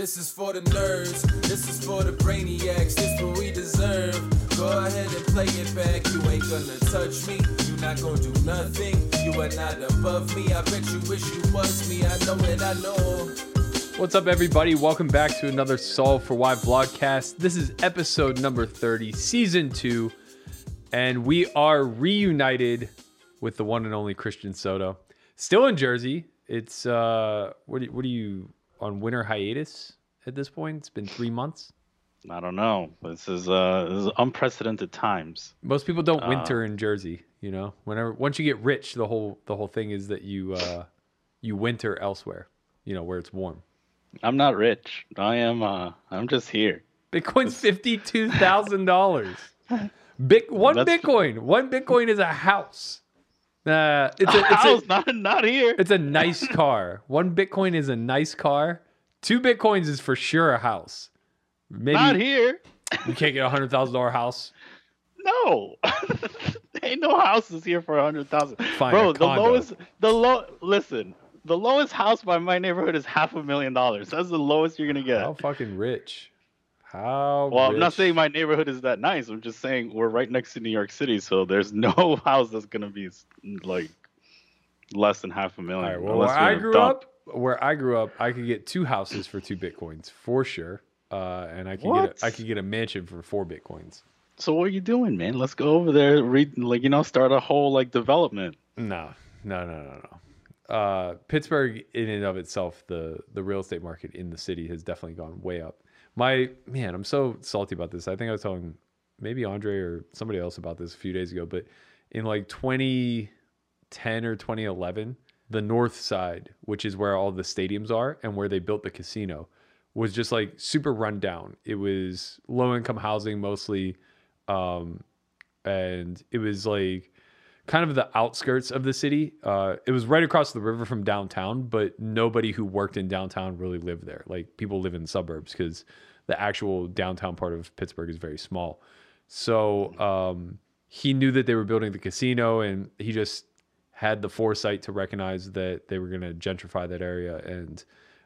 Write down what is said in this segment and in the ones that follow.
This is for the nerds, this is for the brainiacs, this what we deserve. Go ahead and play it back, you ain't gonna touch me, you not gonna do nothing, you are not above me. I bet you wish you was me, I know it, I know. What's up, everybody? Welcome back to another Solve for Why vlogcast. This is episode number 30, season two, and we are reunited with the one and only Christian Soto. Still in Jersey. It's, uh, what, do- what are you on winter hiatus at this point? It's been three months. I don't know. This is uh this is unprecedented times. Most people Uh. don't winter in Jersey, you know. Whenever once you get rich, the whole the whole thing is that you uh you winter elsewhere, you know, where it's warm. I'm not rich. I am uh I'm just here. Bitcoin's fifty two thousand dollars. Bit one That's- Bitcoin. One Bitcoin is a house. Uh, it's a it's House, a not not here. it's a nice car. One Bitcoin is a nice car. Two Bitcoins is for sure a house. Maybe Not here. you can't get a hundred thousand dollar house. No. Ain't no houses here for a hundred thousand. Bro, the lowest the low listen, the lowest house by my neighborhood is half a million dollars. That's the lowest you're gonna get. How fucking rich? How? Well, I'm not saying my neighborhood is that nice. I'm just saying we're right next to New York City, so there's no house that's gonna be like less than half a million. Right. Well, where I grew dump. up, where I grew up, I could get two houses for two bitcoins for sure, uh, and I could get a, I could get a mansion for four bitcoins. So what are you doing, man? Let's go over there, read like you know, start a whole like development. No, no, no, no, no. Uh, Pittsburgh, in and of itself, the the real estate market in the city has definitely gone way up. My man, I'm so salty about this. I think I was telling maybe Andre or somebody else about this a few days ago, but in like 2010 or 2011, the north side, which is where all the stadiums are and where they built the casino, was just like super run down. It was low income housing mostly, um, and it was like kind of the outskirts of the city. Uh, it was right across the river from downtown, but nobody who worked in downtown really lived there. Like people live in suburbs because the actual downtown part of Pittsburgh is very small. So um, he knew that they were building the casino, and he just had the foresight to recognize that they were going to gentrify that area and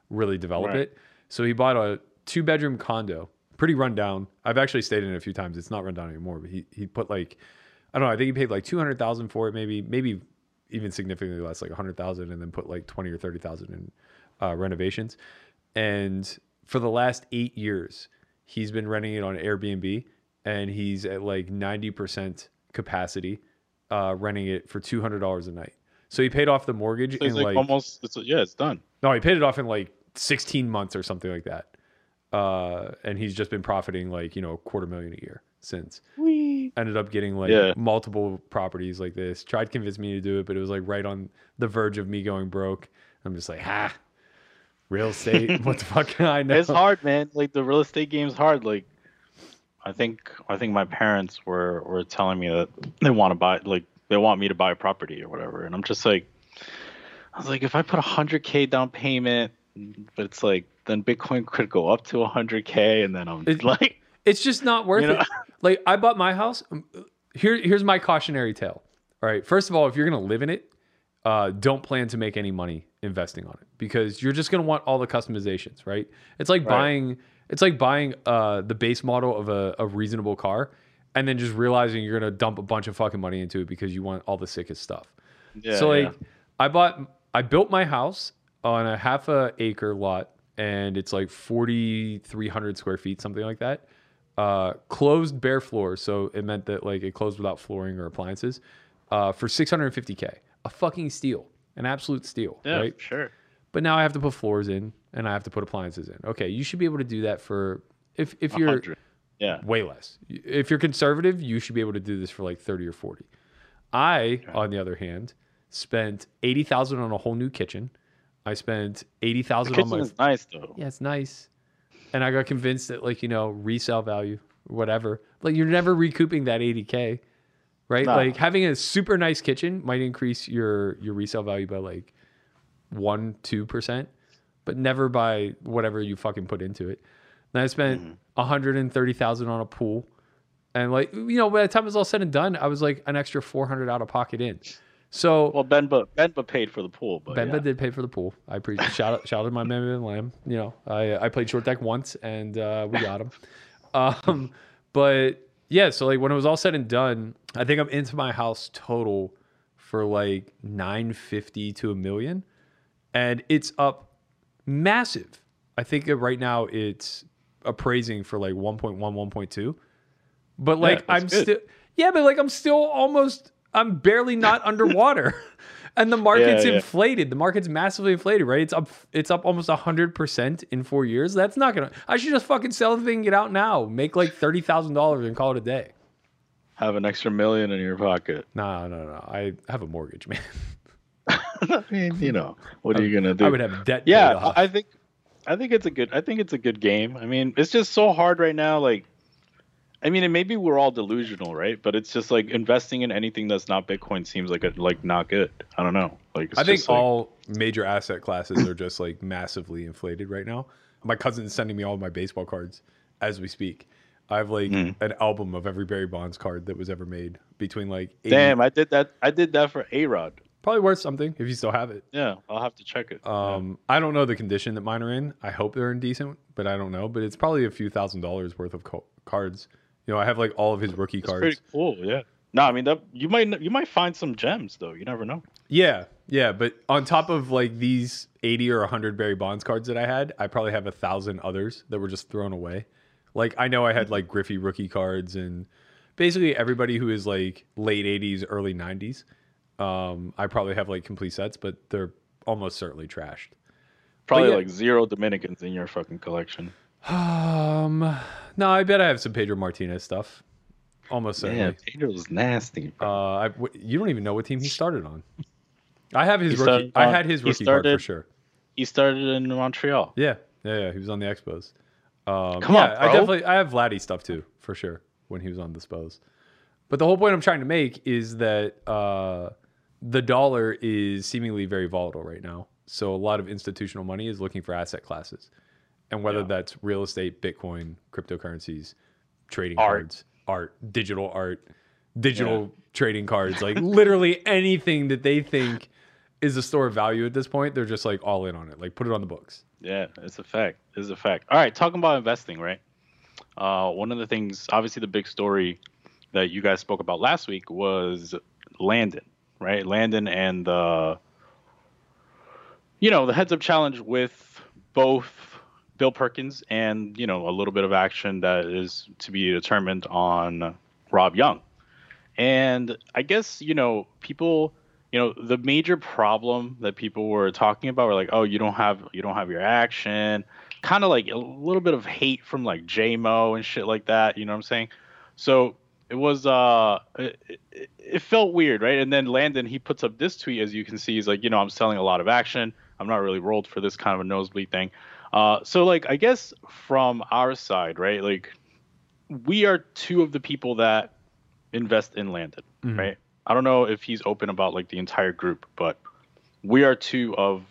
really develop Right. it. So he bought a two bedroom condo, pretty run down. I've actually stayed in it a few times. It's not run down anymore, but he he put like I don't know. I think he paid like two hundred thousand for it, maybe maybe even significantly less, like a hundred thousand, and then put like twenty or thirty thousand in uh, renovations. And for the last eight years, he's been renting it on Airbnb, and he's at like ninety percent capacity, uh, renting it for two hundred dollars a night. So he paid off the mortgage So in like, like almost it's, yeah, it's done. no, he paid it off in like 16 months or something like that. Uh, and he's just been profiting like, you know, a quarter million a year since. Ended up getting like Yeah. multiple properties like this. Tried to convince me to do it, but it was like right on the verge of me going broke. I'm just like, ha, real estate. what the fuck can I know? It's hard, man. Like the real estate game's hard. Like I think I think my parents were were telling me that they want to buy like they want me to buy a property or whatever, and I'm just like, I was like, if I put a hundred k down payment, but it's like then Bitcoin could go up to a hundred k, and then I'm It- like, It's just not worth You know? it. Like I bought my house. um, Here, here's my cautionary tale. All right. First of all, if you're gonna live in it, uh, don't plan to make any money investing on it because you're just gonna want all the customizations, right? It's like Right. buying. It's like buying uh, the base model of a, a reasonable car, and then just realizing you're gonna dump a bunch of fucking money into it because you want all the sickest stuff. yeah, so like yeah. I bought I built my house on a half a acre lot and it's like 4300 square feet something like that. Uh closed bare floor so it meant that like it closed without flooring or appliances uh for 650k. A fucking steal. An absolute steal, yeah, right? sure. But now I have to put floors in and I have to put appliances in. Okay, you should be able to do that for if if you're 100. Yeah, way less. If you're conservative, you should be able to do this for like 30 or 40. I, on the other hand, spent 80,000 on a whole new kitchen. I spent the 80,000 on my is nice though. Yeah, it's nice. And I got convinced that like, you know, resale value, whatever. Like you're never recouping that 80k, right? No. Like having a super nice kitchen might increase your your resale value by like 1 2%, but never by whatever you fucking put into it. Then I spent Mm-hmm. 130,000 on a pool. And like, you know, by the time it was all said and done, I was like an extra 400 out of pocket in. So Well, Benba Benba paid for the pool, but Benba yeah. did pay for the pool. I appreciate shout out shout out to my man Ben Lamb. You know, I I played short deck once and uh, we got him. Um, but yeah, so like when it was all said and done, I think I'm into my house total for like nine fifty to a million, and it's up massive. I think right now it's appraising for like 1.1, 1.2. But like that's I'm still yeah, but like I'm still almost I'm barely not underwater. And the market's Yeah, yeah. inflated. The market's massively inflated, right? It's up it's up almost hundred percent in four years. That's not gonna I should just fucking sell the thing and get out now. Make like thirty thousand dollars and call it a day. have an extra million in your pocket. No, no, no. I have a mortgage, man. I mean, you know, what are you gonna do? I would have debt. yeah. I I think, I think it's a good. I think it's a good game. I mean, it's just so hard right now. Like, I mean, and maybe we're all delusional, right? But it's just like investing in anything that's not Bitcoin seems like a, like not good. I don't know. Like, it's I think like- all major asset classes are just like massively inflated right now. My cousin's sending me all of my baseball cards as we speak. I have like Hmm. an album of every Barry Bonds card that was ever made between like 80, Damn, I did that. I did that for A Rod. probably worth something if you still have it. Yeah, I'll have to check it. Um, I don't know the condition that mine are in. I hope they're in decent, but I don't know. But it's probably a few thousand dollars worth of co- cards. You know, I have like all of his rookie it's cards. pretty cool. Yeah. No, I mean that you might you might find some gems though. You never know. Yeah, yeah, but on top of like these eighty or hundred Barry Bonds cards that I had, I probably have a thousand others that were just thrown away. Like I know I had like Griffey rookie cards and basically everybody who is like late eighties, early nineties. Um, I probably have like complete sets, but they're almost certainly trashed. Probably yeah. like zero Dominicans in your fucking collection. Um, no, I bet I have some Pedro Martinez stuff. Almost certainly. Yeah, Pedro's nasty. bro. Uh, I, w- you don't even know what team he started on. I have his He rookie. started I had his he rookie card for sure. He started in Montreal. Yeah, yeah, yeah. He was on the Expos. Um, Come yeah, on, I definitely I have Vladdy stuff too for sure when he was on the Spos. But the whole point I'm trying to make is that uh, the dollar is seemingly very volatile right now. So a lot of institutional money is looking for asset classes, and whether Yeah. that's real estate, Bitcoin, cryptocurrencies, trading Art. cards, art, digital art, digital trading cards, like literally anything that they think is a store of value at this point, they're just like all in on it. Like put it on the books. Yeah, it's a fact. It's a fact. All right, talking about investing, right? Uh, one of the things, obviously, the big story that you guys spoke about last week was Landon, right? Landon and the, you know, the heads up challenge with both Bill Perkins and you know a little bit of action that is to be determined on Rob Yong. And I guess you know people you know the major problem that people were talking about were like oh you don't have you don't have your action. Kind of like a little bit of hate from like jmo and shit like that you know what i'm saying? So it was uh it, it, felt weird right? And then landon he puts up this tweet as you can see he's like you know i'm selling a lot of action. I'm not really rolled for this kind of a nosebleed thing uh so like i guess from our side right like we are two of the people that invest in landon Mhm. right I don't know if he's open about like the entire group, but we are two of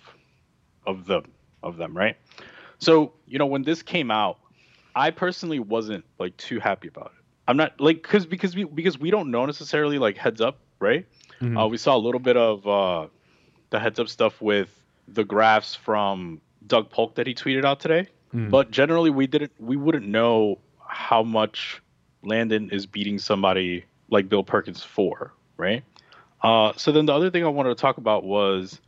of them of them, right? So, you know, when this came out, I personally wasn't like too happy about it. I'm not like cuz because we because we don't know necessarily like heads up, right? Mhm. Uh, we saw a little bit of uh the heads up stuff with the graphs from Doug Polk that he tweeted out today. Mm. But generally we didn't we wouldn't know how much Landon is beating somebody like Bill Perkins for, right? Uh, so then the other thing I wanted to talk about was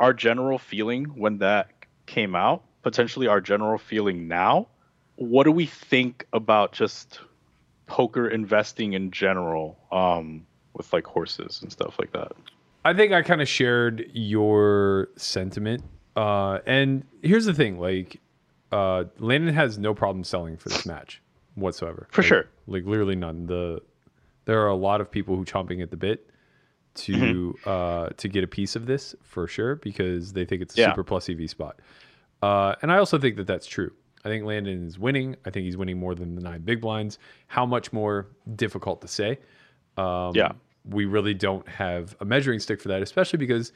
our general feeling when that came out, potentially our general feeling now. What do we think about just poker investing in general um, with like horses and stuff like that? I think I kind of shared your sentiment. Uh, and here's the thing, like, uh, Landon has no problem selling for this match whatsoever. For Like- sure. Like literally none. The there are a lot of people who chomping at the bit to Mm-hmm. uh, to get a piece of this for sure because they think it's a Yeah. super plus EV spot. Uh, and I also think that that's true. I think Landon is winning. I think he's winning more than the nine big blinds. How much more difficult to say? Um, Yeah. we really don't have a measuring stick for that, especially because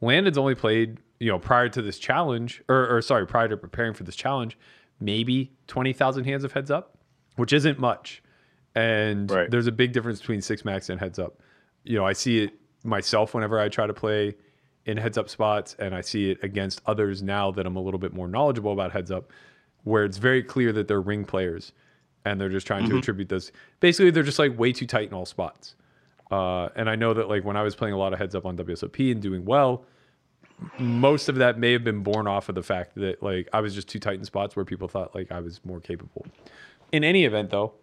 Landon's only played, you know, prior to this challenge, or, or sorry, prior to preparing for this challenge, maybe 20,000 hands of heads up, which isn't much. And Right. there's a big difference between six max and heads up. You know, I see it myself whenever I try to play in heads up spots, and I see it against others now that I'm a little bit more knowledgeable about heads up, where it's very clear that they're ring players, and they're just trying Mm-hmm. to attribute this. Basically, they're just like way too tight in all spots. Uh, and I know that like when I was playing a lot of heads up on WSOP and doing well, most of that may have been born off of the fact that like I was just too tight in spots where people thought like I was more capable. In any event, though,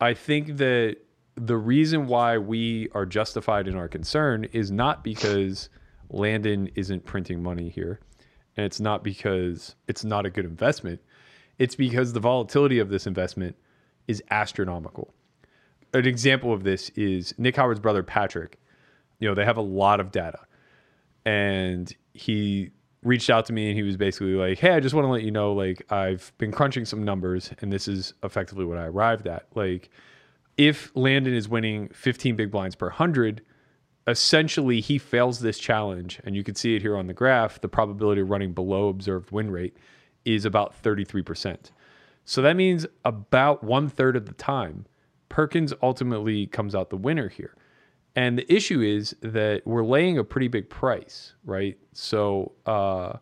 I think that the reason why we are justified in our concern is not because Landon isn't printing money here, and it's not because it's not a good investment. It's because the volatility of this investment is astronomical. An example of this is Nick Howard's brother Patrick. You know, they have a lot of data and he reached out to me and he was basically like, "Hey, I just want to let you know like I've been crunching some numbers and this is effectively what I arrived at. Like if Landon is winning 15 big blinds per 100, essentially he fails this challenge and you can see it here on the graph, the probability of running below observed win rate is about 33%. So that means about one third of the time, Perkins ultimately comes out the winner here. And the issue is that we're laying a pretty big price, right? So, uh,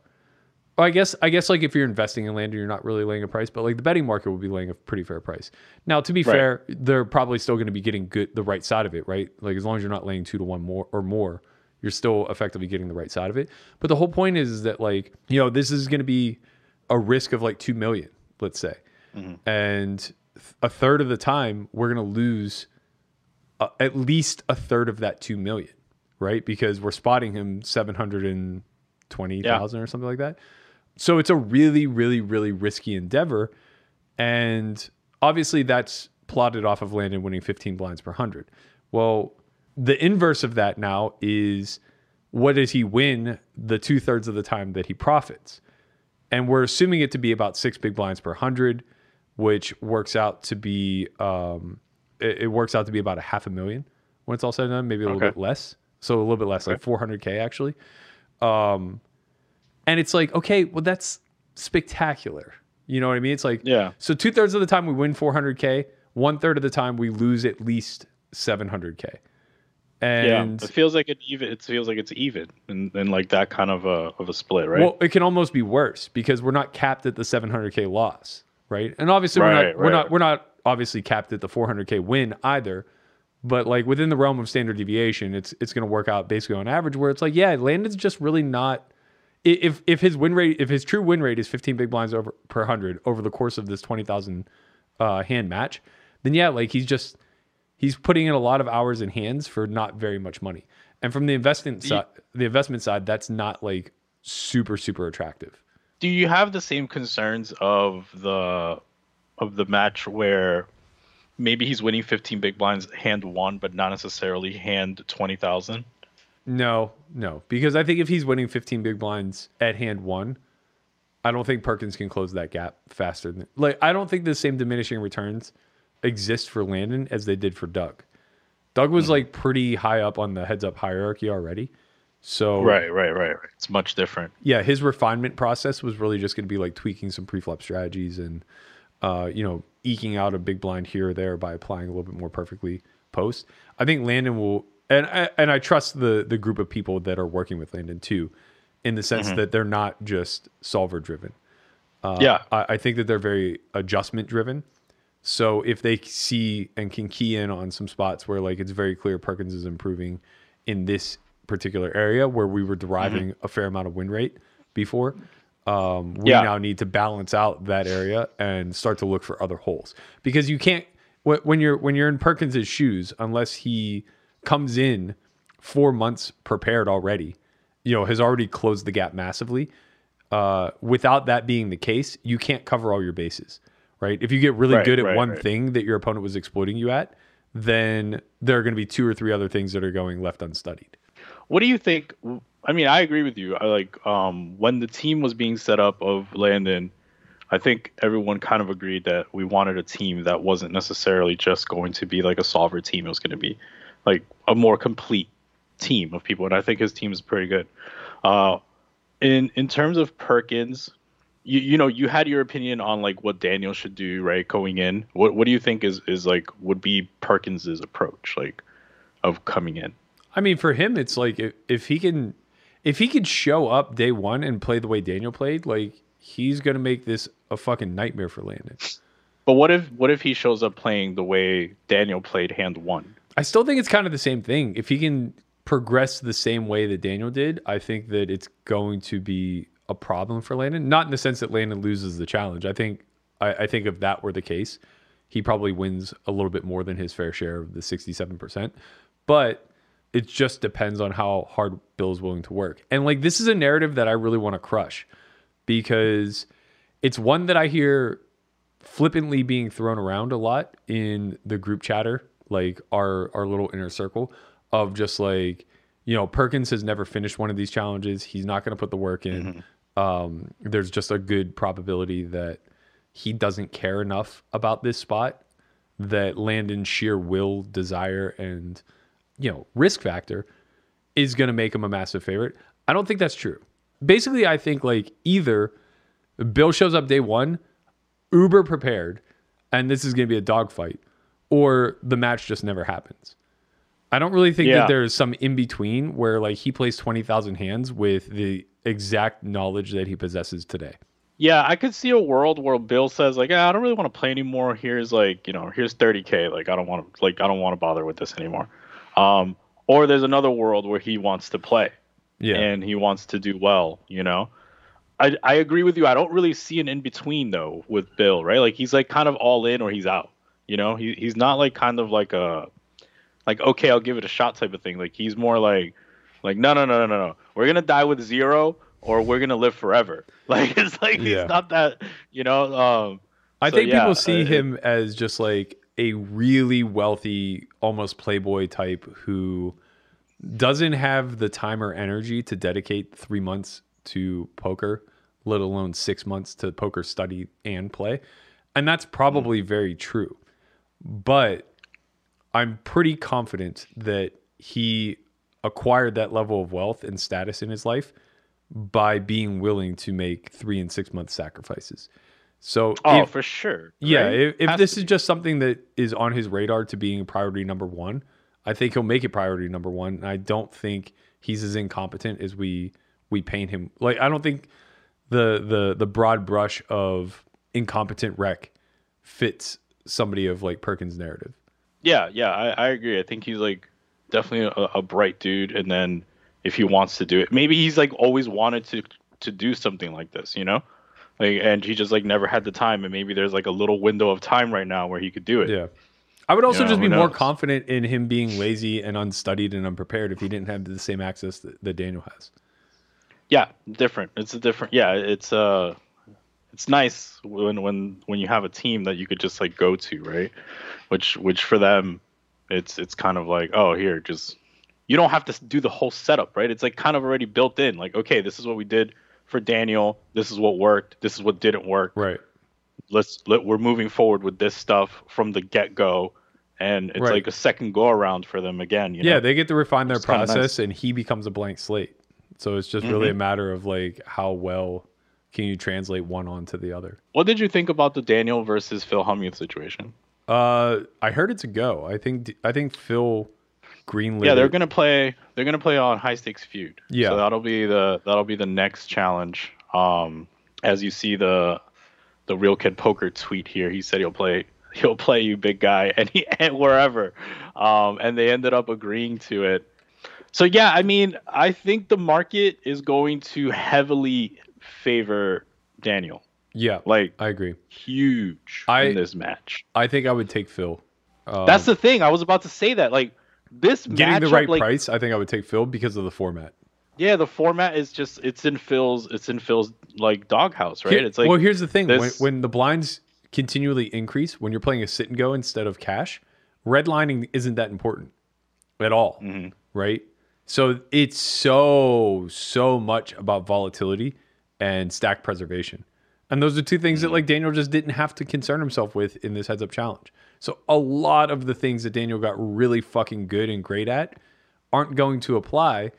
I guess I guess like if you're investing in Landon, you're not really laying a price, but like the betting market will be laying a pretty fair price. Now, to be Right. fair, they're probably still going to be getting good the right side of it, right? Like as long as you're not laying two to one more or more, you're still effectively getting the right side of it. But the whole point is, is that like you know this is going to be a risk of like two million, let's say, and th- a third of the time we're going to lose uh, at least a third of that 2 million, right? Because we're spotting him 720,000 or something like that. So it's a really, really, really risky endeavor. And obviously that's plotted off of Landon winning 15 blinds per 100. Well, the inverse of that now is what does he win the two thirds of the time that he profits? And we're assuming it to be about six big blinds per 100, which works out to be um, it, it works out to be about a half a million when it's all said and done, maybe a little Okay. bit less. So a little bit less, like 400k actually. Um, and it's like, okay, well that's spectacular. You know what I mean? It's like, Yeah. So two thirds of the time we win 400k, one third of the time we lose at least 700k. And yeah, it feels like it even. It feels like it's even, and, and like that kind of a of a split, right? Well, it can almost be worse because we're not capped at the 700k loss, right? And obviously we're Right, not we're not we're not obviously capped at the 400k win either. But like within the realm of standard deviation, it's it's going to work out basically on average where it's like, yeah, Landon's just really not if if his win rate if his true win rate is 15 big blinds over per 100 over the course of this 20,000 uh hand match, then yeah, like he's just he's putting in a lot of hours in hands for not very much money. And from the investment side, the investment side, that's not like super super attractive. Do you have the same concerns of the of the match where maybe he's winning 15 big blinds hand one, but not necessarily hand 20,000? No, no, because I think if he's winning 15 big blinds at hand one, I don't think Perkins can close that gap faster than like I don't think the same diminishing returns exist for Landon as they did for Doug. Doug was hmm. like pretty high up on the heads up hierarchy already. So Right, right, right, right. It's much different. yeah, his refinement process was really just going to be like tweaking some pre-flop strategies and uh, you know eking out a big blind here or there by applying a little bit more perfectly post. I think Landon will, and I, and I trust the the group of people that are working with Landon too, in the sense that they're not just solver driven. Uh, yeah. I, I think that they're very adjustment driven. So if they see and can key in on some spots where like it's very clear Perkins is improving in this particular area where we were deriving a fair amount of win rate before, um, we Yeah. now need to balance out that area and start to look for other holes because you can't when you're when you're in Perkins's shoes unless he comes in four months prepared already, you know, has already closed the gap massively uh, without that being the case, you can't cover all your bases, right? If you get really Right, good at right, one right. thing that your opponent was exploiting you at, then there are going to be two or three other things that are going left unstudied. What do you think? I mean, I agree with you. I like um, when the team was being set up of Landon. I think everyone kind of agreed that we wanted a team that wasn't necessarily just going to be like a solver team. It was going to be like a more complete team of people, and I think his team is pretty good. Uh, in in terms of Perkins, you you know you had your opinion on like what Daniel should do right going in. What what do you think is is like would be Perkins's approach like of coming in? I mean, for him, it's like if, if he can, if he could show up day one and play the way Daniel played, like he's gonna make this a fucking nightmare for Landon. But what if what if he shows up playing the way Daniel played hand one? I still think it's kind of the same thing. If he can progress the same way that Daniel did, I think that it's going to be a problem for Landon. Not in the sense that Landon loses the challenge. I think I, I think if that were the case, he probably wins a little bit more than his fair share of the sixty-seven percent. But it just depends on how hard Bill is willing to work. And like this is a narrative that I really want to crush because it's one that I hear flippantly being thrown around a lot in the group chatter, like our our little inner circle of just like, you know, Perkins has never finished one of these challenges. He's not going to put the work in. Um, there's just a good probability that he doesn't care enough about this spot that Landon's sheer will, desire, and you know, risk factor is going to make him a massive favorite. I don't think that's true. Basically, I think like either Bill shows up day one, uber prepared, and this is going to be a dogfight, or the match just never happens. I don't really think Yeah. that there's some in between where like he plays 20,000 hands with the exact knowledge that he possesses today. Yeah, I could see a world where Bill says like, ah, I don't really want to play anymore. Here's like, you know, here's 30k. Like, I don't want to, like, I don't want to bother with this anymore. Um, or there's another world where he wants to play Yeah. and he wants to do well. You know, I I agree with you. I don't really see an in between though with Bill, right? Like he's like kind of all in or he's out. You know, he he's not like kind of like a like okay, I'll give it a shot type of thing. Like he's more like like no no no no no no. We're gonna die with zero or we're gonna live forever. Like it's like Yeah. he's not that you know. Um, I So, think yeah, people see uh, him as just like a really wealthy, almost playboy type who doesn't have the time or energy to dedicate three months to poker, let alone six months to poker study and play. And that's probably hmm. very true. But I'm pretty confident that he acquired that level of wealth and status in his life by being willing to make three and six month sacrifices. So oh, if- for sure. yeah, right? if, if this is be. just something that is on his radar to being priority number one, I think he'll make it priority number one. And I don't think he's as incompetent as we we paint him. Like I don't think the the the broad brush of incompetent wreck fits somebody of like Perkins' narrative. Yeah, yeah, I, I agree. I think he's like definitely a, a bright dude, and then if he wants to do it, maybe he's like always wanted to to do something like this, you know, like and he just like never had the time, and maybe there's like a little window of time right now where he could do it. Yeah. I would also Yeah, just be more confident in him being lazy and unstudied and unprepared if he didn't have the same access that, that Daniel has. Yeah, different. It's a different. Yeah, it's uh, it's nice when when when you have a team that you could just like go to, right? Which which for them, it's it's kind of like oh here just you don't have to do the whole setup, right? It's like kind of already built in. Like okay, this is what we did for Daniel. This is what worked. This is what didn't work. Right. Let's let we're moving forward with this stuff from the get go, and it's Right. like a second go around for them again. You know? Yeah, they get to refine their kinda nice. process and he becomes a blank slate. So it's just really a matter of like how well can you translate one onto the other. What did you think about the Daniel versus Phil Hellmuth situation? Uh I heard it's a go. I think I think Phil greenlit. Yeah, they're gonna play. They're gonna play on high stakes feud. Yeah. so that'll be the that'll be the next challenge. Um, as you see the the real kid poker tweet here, he said he'll play he'll play you big guy and he and wherever. Um, and they ended up agreeing to it. So yeah, I mean, I think the market is going to heavily favor Daniel, Yeah. like I agree. huge I- in this match. I think I would take Phil. Um, That's the thing. I was about to say that. Like this getting the right like, price. I think I would take Phil because of the format. Yeah, the format is just it's in Phil's it's in Phil's like doghouse, right? Here- it's like well, here's the thing: when, when the blinds continually increase, when you're playing a sit and go instead of cash, redlining isn't that important at all, Mm-hmm. right? So it's so so much about volatility and stack preservation, and those are two things Mm-hmm. that like Daniel just didn't have to concern himself with in this heads up challenge. So a lot of the things that Daniel got really fucking good and great at aren't going to apply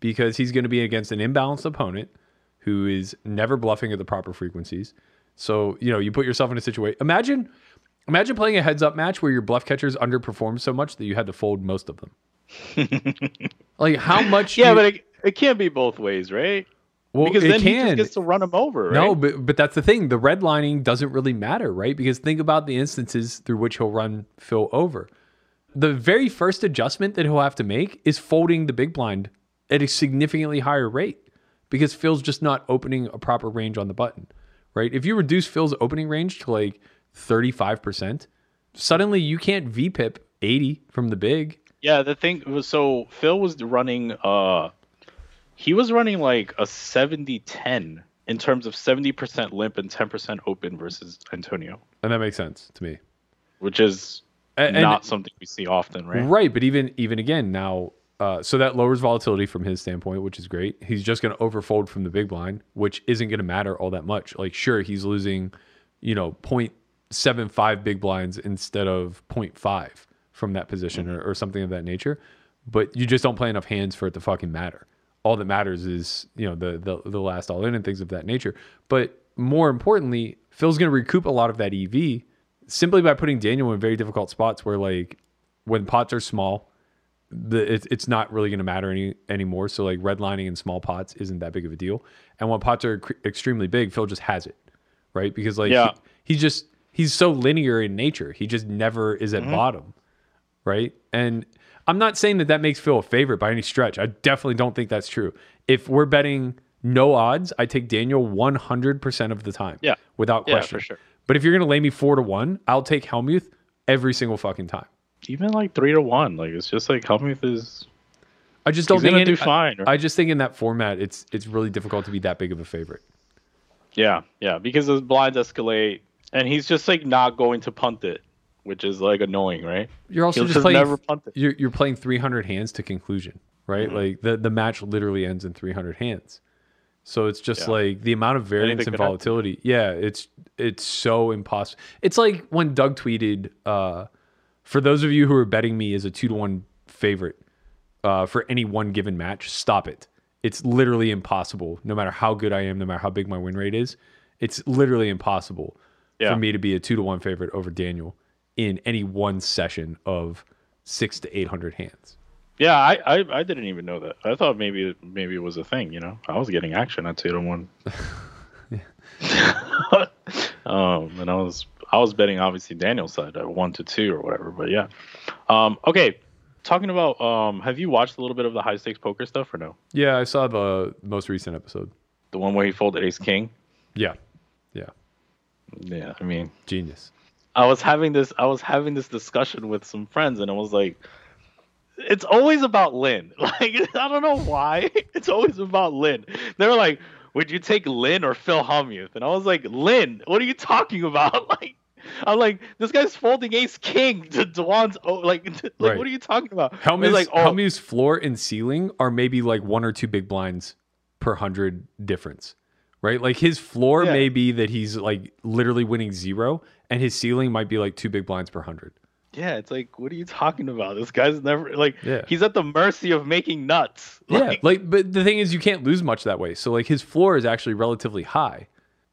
because he's going to be against an imbalanced opponent who is never bluffing at the proper frequencies. So, you know, you put yourself in a situation. Imagine imagine playing a heads up match where your bluff catchers underperformed so much that you had to fold most of them. Like how much? yeah, do- but it, it can't be both ways, right? Well, because then he just gets to run him over, right? No, but but that's the thing. The redlining doesn't really matter, right? Because think about the instances through which he'll run Phil over. The very first adjustment that he'll have to make is folding the big blind at a significantly higher rate because Phil's just not opening a proper range on the button, right? If you reduce Phil's opening range to like 35%, suddenly you can't VPIP 80 from the big. Yeah, the thing was so Phil was running uh he was running like a 70-10 in terms of 70% limp and 10% open versus Antonio, And that makes sense to me. which is And, not something we see often, right? Right, but even even again now, uh, so that lowers volatility from his standpoint, which is great. He's just going to overfold from the big blind, which isn't going to matter all that much. Like, sure, he's losing, you know, 0.75 big blinds instead of 0.5 from that position or, or something of that nature. But you just don't play enough hands for it to fucking matter. All that matters is you know the the, the last all in and things of that nature. But more importantly, Phil's going to recoup a lot of that EV simply by putting Daniel in very difficult spots where like when pots are small, the it's it's not really going to matter any anymore. So like redlining in small pots isn't that big of a deal. And when pots are cr- extremely big, Phil just has it, right? Because like Yeah. he, he just he's so linear in nature. He just never is at mm-hmm. bottom, right? And I'm not saying that that makes Phil a favorite by any stretch. I definitely don't think that's true. If we're betting no odds, I take Daniel 100% of the time. Yeah. Without question. Yeah, for sure. But if you're going to lay me 4 to 1, I'll take Hellmuth every single fucking time. Even like 3 to 1, like it's just like Hellmuth is I just don't think any- do fine. right? I just think in that format, it's it's really difficult to be that big of a favorite. Yeah, yeah, because those blinds escalate, and he's just like not going to punt it, which is like annoying, right? You're also He'll just playing. never punt it. You're you're playing 300 hands to conclusion, right? Mm-hmm. Like the the match literally ends in 300 hands. So it's just Yeah. like the amount of variance and could happen. volatility. Yeah, it's it's so impossible. It's like when Doug tweeted, uh, for those of you who are betting me as a two to one favorite uh, for any one given match, stop it. It's literally impossible. No matter how good I am, no matter how big my win rate is, it's literally impossible Yeah. for me to be a two to one favorite over Daniel in any one session of six to eight hundred hands. Yeah, I, I I didn't even know that. I thought maybe maybe it was a thing. You know, I was getting action at two to one. um, and I was I was betting obviously Daniel's side at one to two or whatever. But yeah, um, okay. Talking about um, have you watched a little bit of the high stakes poker stuff or no? Yeah, I saw the most recent episode. The one where he folded Ace King. Yeah, yeah, Yeah, I mean, genius. I was having this I was having this discussion with some friends and I was like it's always about Lynn. Like I don't know why. It's always about Lynn. They were like, "Would you take Lynn or Phil Hellmuth?" And I was like, "Lynn, what are you talking about?" Like I'm like, "This guy's folding ace king to Dwan's oh, like like Right. what are you talking about?" Hellmuth's, like, "Oh, Hellmuth's floor and ceiling are maybe like one or two big blinds per hundred difference, right? Like his floor Yeah. may be that he's like literally winning zero, and his ceiling might be like two big blinds per hundred. yeah, it's like, what are you talking about? This guy's never like Yeah. he's at the mercy of making nuts. Yeah, Like, like but the thing is, you can't lose much that way. So like his floor is actually relatively high,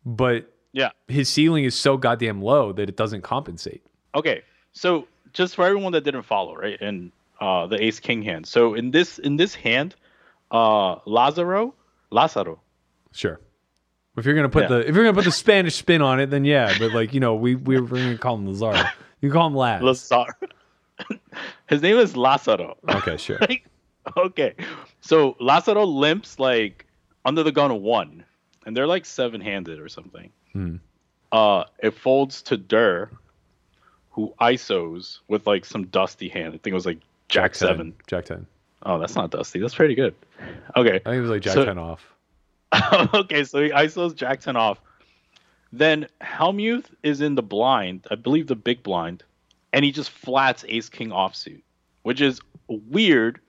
but yeah. his ceiling is so goddamn low that it doesn't compensate. Okay, so just for everyone that didn't follow, right, and uh, the Ace King hand. So in this in this hand, uh, Lazaro, Lazaro. Sure. If you're gonna put Yeah. the if you're gonna put the Spanish spin on it, then yeah. But like you know, we we we're gonna call him Lazaro. You can call him Laz. Lazaro. His name is Lazaro. okay, sure. Like, okay, so Lazaro limps like under the gun of one, and they're like seven handed or something. Hmm. Uh, it folds to Dur, who ISOs with like some dusty hand. I think it was like Jack, 10. seven. Jack ten. Oh, that's not dusty. That's pretty good. Okay. I think it was like Jack So- ten off. okay, so he ISOs Jack 10 off. Then Hellmuth is in the blind, I believe the big blind, and he just flats Ace King offsuit, which is weird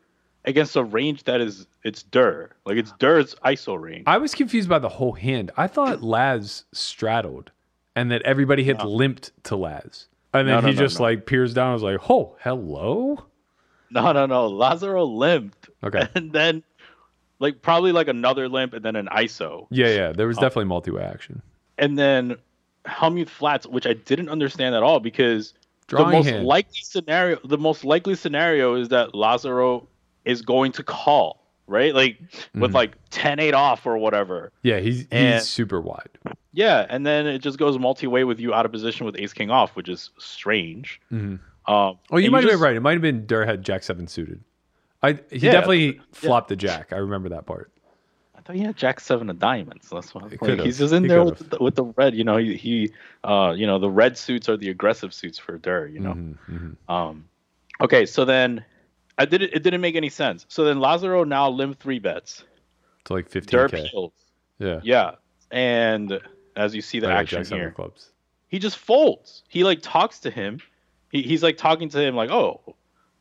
against a range that is it's Dur. Like it's Dur's ISO range. I was confused by the whole hand. I thought Laz straddled, and that everybody had limped to Laz, and then No, no, he no, just no. like peers down. and was like, "Oh, hello." No, no, no. Lazaro limped. Okay. And then like probably like another limp and then an ISO. Yeah, yeah. There was definitely multi-way action. and then Hellmuth flats, which I didn't understand at all because the most hand. likely scenario the most likely scenario is that Lazaro is going to call, right? Like with Mhm. like 10-8 off or whatever. yeah, he's he's super wide. Yeah, and then it just goes multi-way with you out of position with ace king off, which is strange. Mhm. Um, Oh, you and might have just- been right. It might have been Durr had Jack seven suited. I he Yeah, definitely flopped the Jack. I remember that part. I thought he had Jack seven of diamonds. That's what He like, could've. he's just in He there with the, with the red. You know, he, he uh, you know, the red suits are the aggressive suits for Durr. You know. Mhm, mhm. Um, okay, so then I did it. It didn't make any sense. So then Lazaro now limp three bets. To like Durr 15k. Yeah. Yeah, and as you see the Oh, action Jack seven here, clubs. he just folds. He like talks to him. He, he's like talking to him like, "Oh,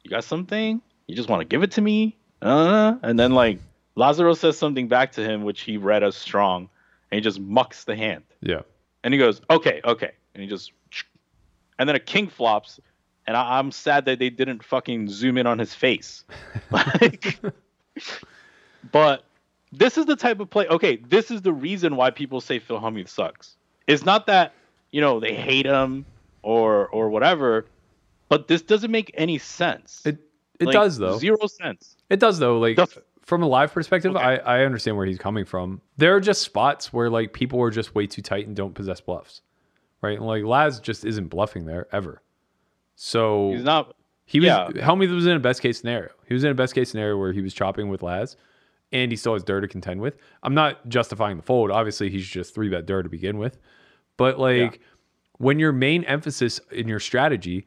you got something? You just want to give it to me?" Uh, and then like Lazaro says something back to him, which he read as strong, and he just mucks the hand. Yeah. And he goes, "Okay, okay," and he just, and then a king flops, and I, I'm sad that they didn't fucking zoom in on his face. like, but this is the type of play. Okay, this is the reason why people say Phil Hellmuth sucks. It's not that you know they hate him or or whatever, but this doesn't make any sense. It it Like, does though. Zero sense. It does though. Like from a live perspective, Okay. I, I understand where he's coming from. There are just spots where like people are just way too tight and don't possess bluffs. Right? And, like Laz just isn't bluffing there ever. So He's not. he was yeah. Hellmuth was in a best case scenario. He was in a best case scenario where he was chopping with Laz and he still has Dur to contend with. I'm not justifying the fold. Obviously, he's just three bet Dur to begin with. But like when your main emphasis in your strategy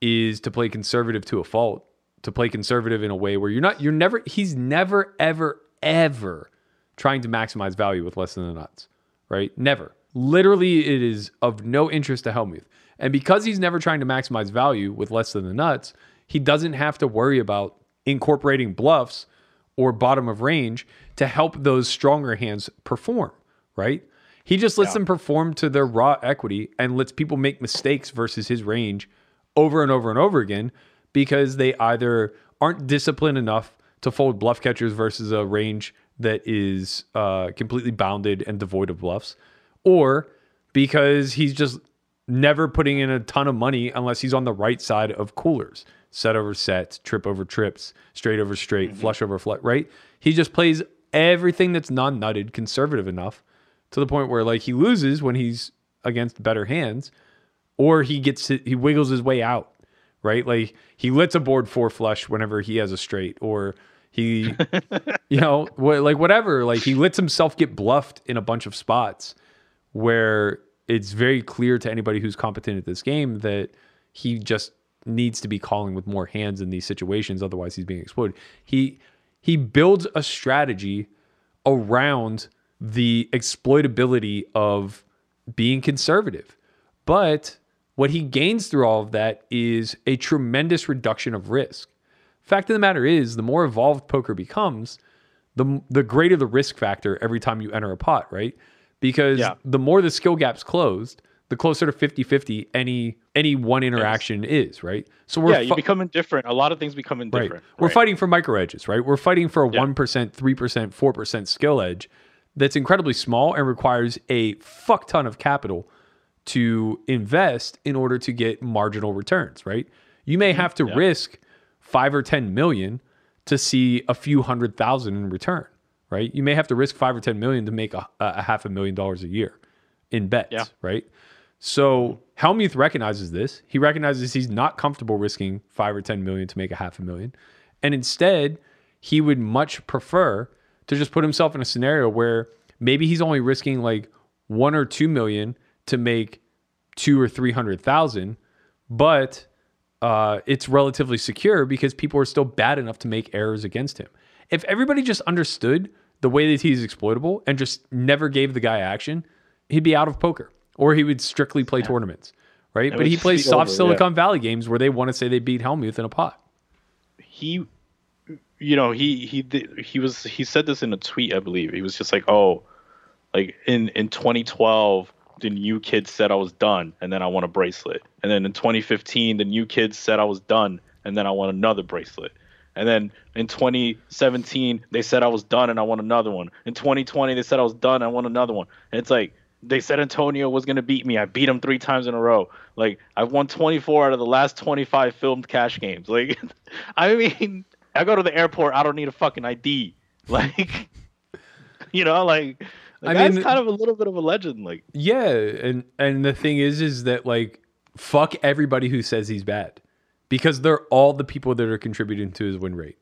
is to play conservative to a fault, to play conservative in a way where you're not, you're never, he's never, ever, ever trying to maximize value with less than the nuts, right? Never. Literally, it is of no interest to Hellmuth. And because he's never trying to maximize value with less than the nuts, he doesn't have to worry about incorporating bluffs or bottom of range to help those stronger hands perform, right? He just lets Yeah. them perform to their raw equity and lets people make mistakes versus his range over and over and over again because they either aren't disciplined enough to fold bluff catchers versus a range that is uh, completely bounded and devoid of bluffs, or because he's just never putting in a ton of money unless he's on the right side of coolers, set over sets, trip over trips, straight over straight, flush over flush, right? He just plays everything that's non nutted conservative enough to the point where like he loses when he's against better hands, or he gets he wiggles his way out, right? Like he lets a board four flush whenever he has a straight, or he, you know, what like whatever. Like he lets himself get bluffed in a bunch of spots where it's very clear to anybody who's competent at this game that he just needs to be calling with more hands in these situations otherwise he's being exploited he he builds a strategy around the exploitability of being conservative but what he gains through all of that is a tremendous reduction of risk fact of the matter is the more evolved poker becomes the the greater the risk factor every time you enter a pot, right? Because Yeah. the more the skill gap's closed, the closer to 50-50 any any one interaction is, right? So we're yeah, you fu- become indifferent. A lot of things become right. indifferent. We're right? fighting for micro edges, right? We're fighting for a Yeah. 1%, 3%, 4% skill edge that's incredibly small and requires a fuck ton of capital to invest in order to get marginal returns, right? You may have to Mm-hmm. Yeah. risk 5 or 10 million to see a few hundred thousand in return, right? You may have to risk 5 or 10 million to make a, a half a million dollars a year in bets, Yeah. right? So Hellmuth recognizes this. He recognizes he's not comfortable risking five or ten million to make a half a million, and instead he would much prefer to just put himself in a scenario where maybe he's only risking like one or two million to make two or three hundred thousand, but uh, it's relatively secure because people are still bad enough to make errors against him. If everybody just understood the way that he's exploitable and just never gave the guy action, he'd be out of poker or he would strictly play tournaments, right? but he plays soft over, Silicon Valley games where they want to say they beat Hellmuth in a pot. he you know he he he was he said this in a tweet i believe he was just like oh like in in 2012 the new kid said i was done and then i won a bracelet and then in 2015 the new kid said i was done and then i won another bracelet and then in 2017 they said i was done and i won another one in 2020 they said i was done and i won another one and it's like they said Antonio was gonna beat me. I beat him three times in a row. Like I've won 24 out of the last 25 filmed cash games. Like, I mean, I go to the airport. I don't need a fucking ID. Like, you know, like the I guy's mean- kind of a little bit of a legend. Like, Yeah, and and the thing is, is that like fuck everybody who says he's bad, because they're all the people that are contributing to his win rate.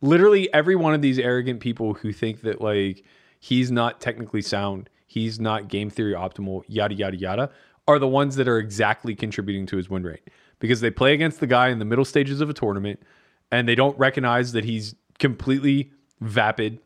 Literally every one of these arrogant people who think that like he's not technically sound, he's not game theory optimal, yada yada yada, are the ones that are exactly contributing to his win rate because they play against the guy in the middle stages of a tournament and they don't recognize that he's completely vapid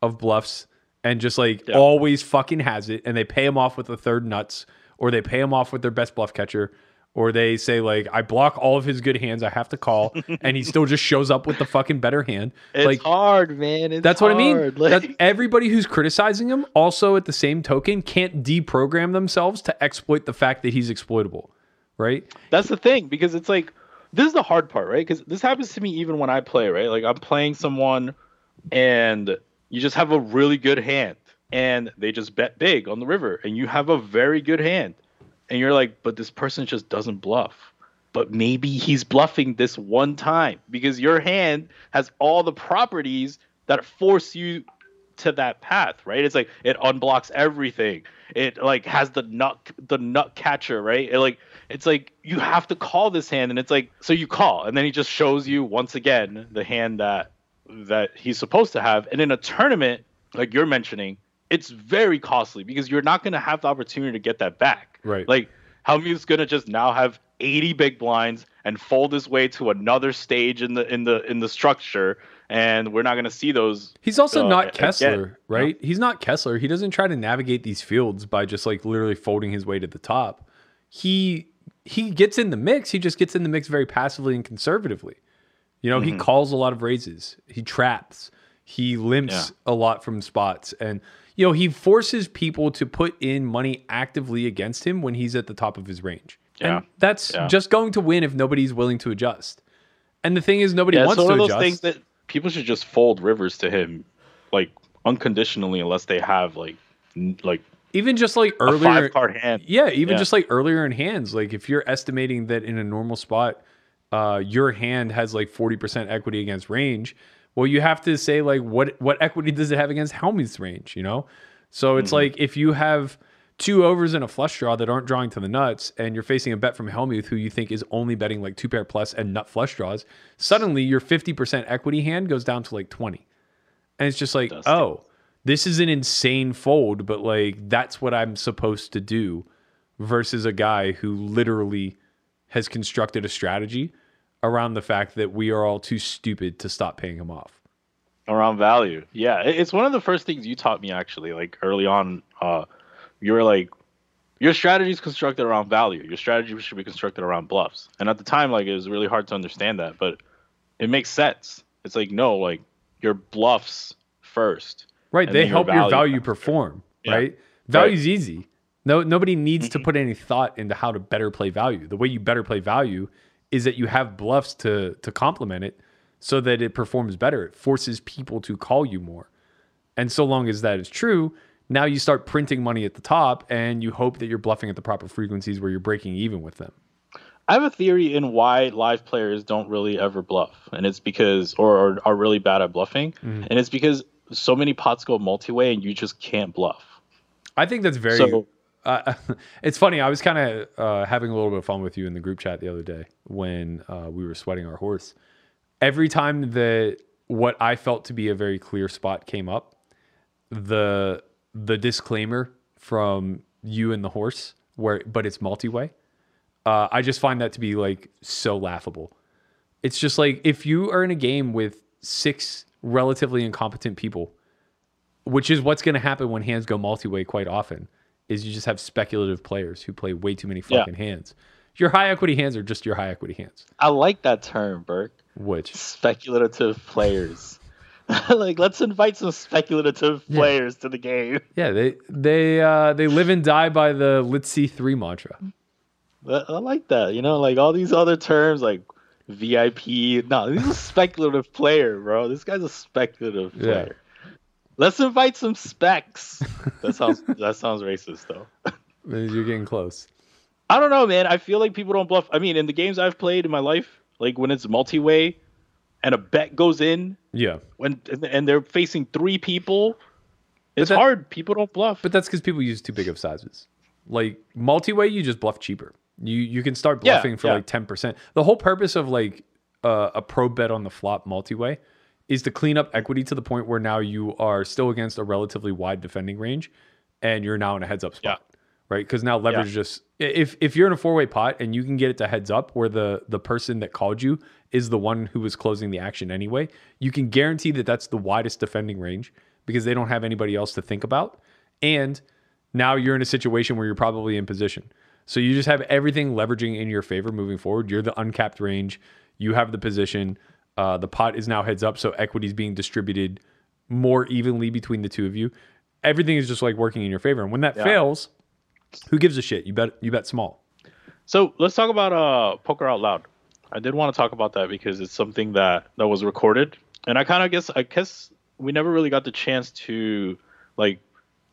of bluffs and just like Yeah. always fucking has it and they pay him off with the third nuts or they pay him off with their best bluff catcher or they say like I block all of his good hands I have to call and he still just shows up with the fucking better hand it's like hard, man. It's that's what I mean. Like, everybody who's criticizing him also at the same token can't deprogram themselves to exploit the fact that he's exploitable, right? That's the thing because it's like this is the hard part, right? Because this happens to me even when I play, right? Like I'm playing someone, and you just have a really good hand, and they just bet big on the river, and you have a very good hand, and you're like, but this person just doesn't bluff. But maybe he's bluffing this one time because your hand has all the properties that force you to that path, right? It's like it unblocks everything. It like has the nut the nut catcher, right? It like it's like you have to call this hand and it's like so you call and then he just shows you once again the hand that that he's supposed to have and in a tournament like you're mentioning it's very costly because you're not going to have the opportunity to get that back Right. like Hellmuth's going to just now have 80 big blinds and fold his way to another stage in the in the in the structure and we're not going to see those He's also uh, not again, Kessler, right? He's not Kessler. He doesn't try to navigate these fields by just like literally folding his way to the top. He he gets in the mix. He just gets in the mix very passively and conservatively. You know, he mm-hmm. calls a lot of raises. He traps. He limps Yeah. a lot from spots and you know, he forces people to put in money actively against him when he's at the top of his range. Yeah. And that's Yeah. just going to win if nobody's willing to adjust. And the thing is nobody yeah, it's wants one to of those adjust. things that people should just fold rivers to him like unconditionally unless they have like n- like Even just like a earlier five card hand Yeah, even Yeah. just like earlier in hands, like if you're estimating that in a normal spot, uh, your hand has like 40% equity against range, well, you have to say like what what equity does it have against Hellmuth's range, you know? So it's like if you have two overs and a flush draw that aren't drawing to the nuts, and you're facing a bet from Helmuth who you think is only betting like two pair plus and nut flush draws, suddenly your 50% equity hand goes down to like 20. And it's just like, Does oh, this is an insane fold, but like that's what I'm supposed to do versus a guy who literally has constructed a strategy around the fact that we are all too stupid to stop paying him off. around value. Yeah, it's one of the first things you taught me actually. Like early on, uh, you were like, your strategy is constructed around value. Your strategy should be constructed around bluffs. And at the time, like it was really hard to understand that, but it makes sense. It's like no, like your bluffs first. Right. They your help your value value comes through. perform. Yeah. Right. Value's easy. No, nobody needs to put any thought into how to better play value. The way you better play value is that you have bluffs to to complement it so that it performs better. It forces people to call you more. And so long as that is true, now you start printing money at the top and you hope that you're bluffing at the proper frequencies where you're breaking even with them. I have a theory in why live players don't really ever bluff, and it's because or, or are really bad at bluffing, Mm-hmm. and it's because so many pots go multi-way and you just can't bluff. I think that's very. So- uh, it's funny. I was kind of uh, having a little bit of fun with you in the group chat the other day when uh, we were sweating our horse. Every time that what I felt to be a very clear spot came up, the the disclaimer from you and the horse, where but it's multi-way. Uh, I just find that to be like so laughable. It's just like if you are in a game with six relatively incompetent people, which is what's going to happen when hands go multi-way quite often is you just have speculative players who play way too many Yeah. fucking hands your high equity hands are just your high equity hands I like that term, Burke. which speculative players. like let's invite some speculative players to the game. yeah they they uh they live and die by the let's see three mantra I like that. You know, like all these other terms like VIP. No, this is a speculative player, bro. This guy's a speculative Yeah. player. Let's invite some specs. That sounds that sounds racist though. You're getting close. I don't know, man. I feel like people don't bluff. I mean, in the games I've played in my life, like when it's multi-way and a bet goes in, Yeah. when and they're facing three people, it's that- hard. People don't bluff. But that's because people use too big of sizes. Like multi-way, you just bluff cheaper. You you can start Yeah, bluffing for yeah. like ten percent. The whole purpose of like uh, a pro bet on the flop multi-way is to clean up equity to the point where now you are still against a relatively wide defending range, and you're now in a heads-up spot, right? Because now leverage just if if you're in a four-way pot and you can get it to heads up where the the person that called you is the one who was closing the action anyway, you can guarantee that that's the widest defending range because they don't have anybody else to think about, and now you're in a situation where you're probably in position. So you just have everything leveraging in your favor moving forward. You're the uncapped range. You have the position. Uh, the pot is now heads up, so equity is being distributed more evenly between the two of you. Everything is just like working in your favor. And when that Yeah. fails, who gives a shit? You bet. You bet small. So let's talk about uh poker out loud. I did want to talk about that because it's something that that was recorded, and I kind of guess I guess we never really got the chance to like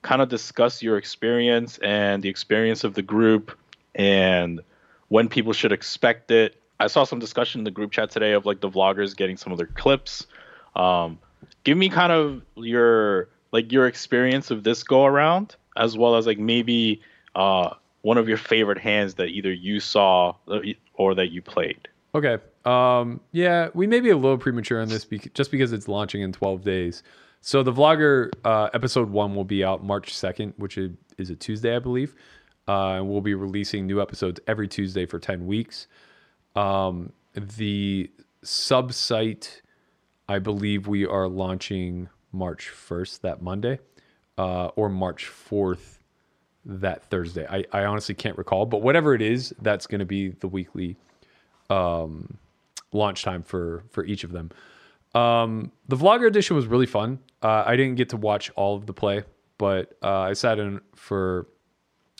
kind of discuss your experience and the experience of the group and when people should expect it. I saw some discussion in the group chat today of like the vloggers getting some of their clips. Um, give me kind of your like your experience of this go around, as well as like maybe uh, one of your favorite hands that either you saw uh, or that you played. Okay. Um, yeah, we may be a little premature on this bec- just because it's launching in 12 days. So the vlogger uh, episode one will be out March 2nd, which is, is a Tuesday, I believe. Uh, and we'll be releasing new episodes every Tuesday for 10 weeks. Um, the sub site, I believe we are launching March 1st, that Monday, uh, or March 4th, that Thursday. I, I honestly can't recall, but whatever it is, that's going to be the weekly um, launch time for for each of them. Um, the vlogger edition was really fun. Uh, I didn't get to watch all of the play, but uh, I sat in for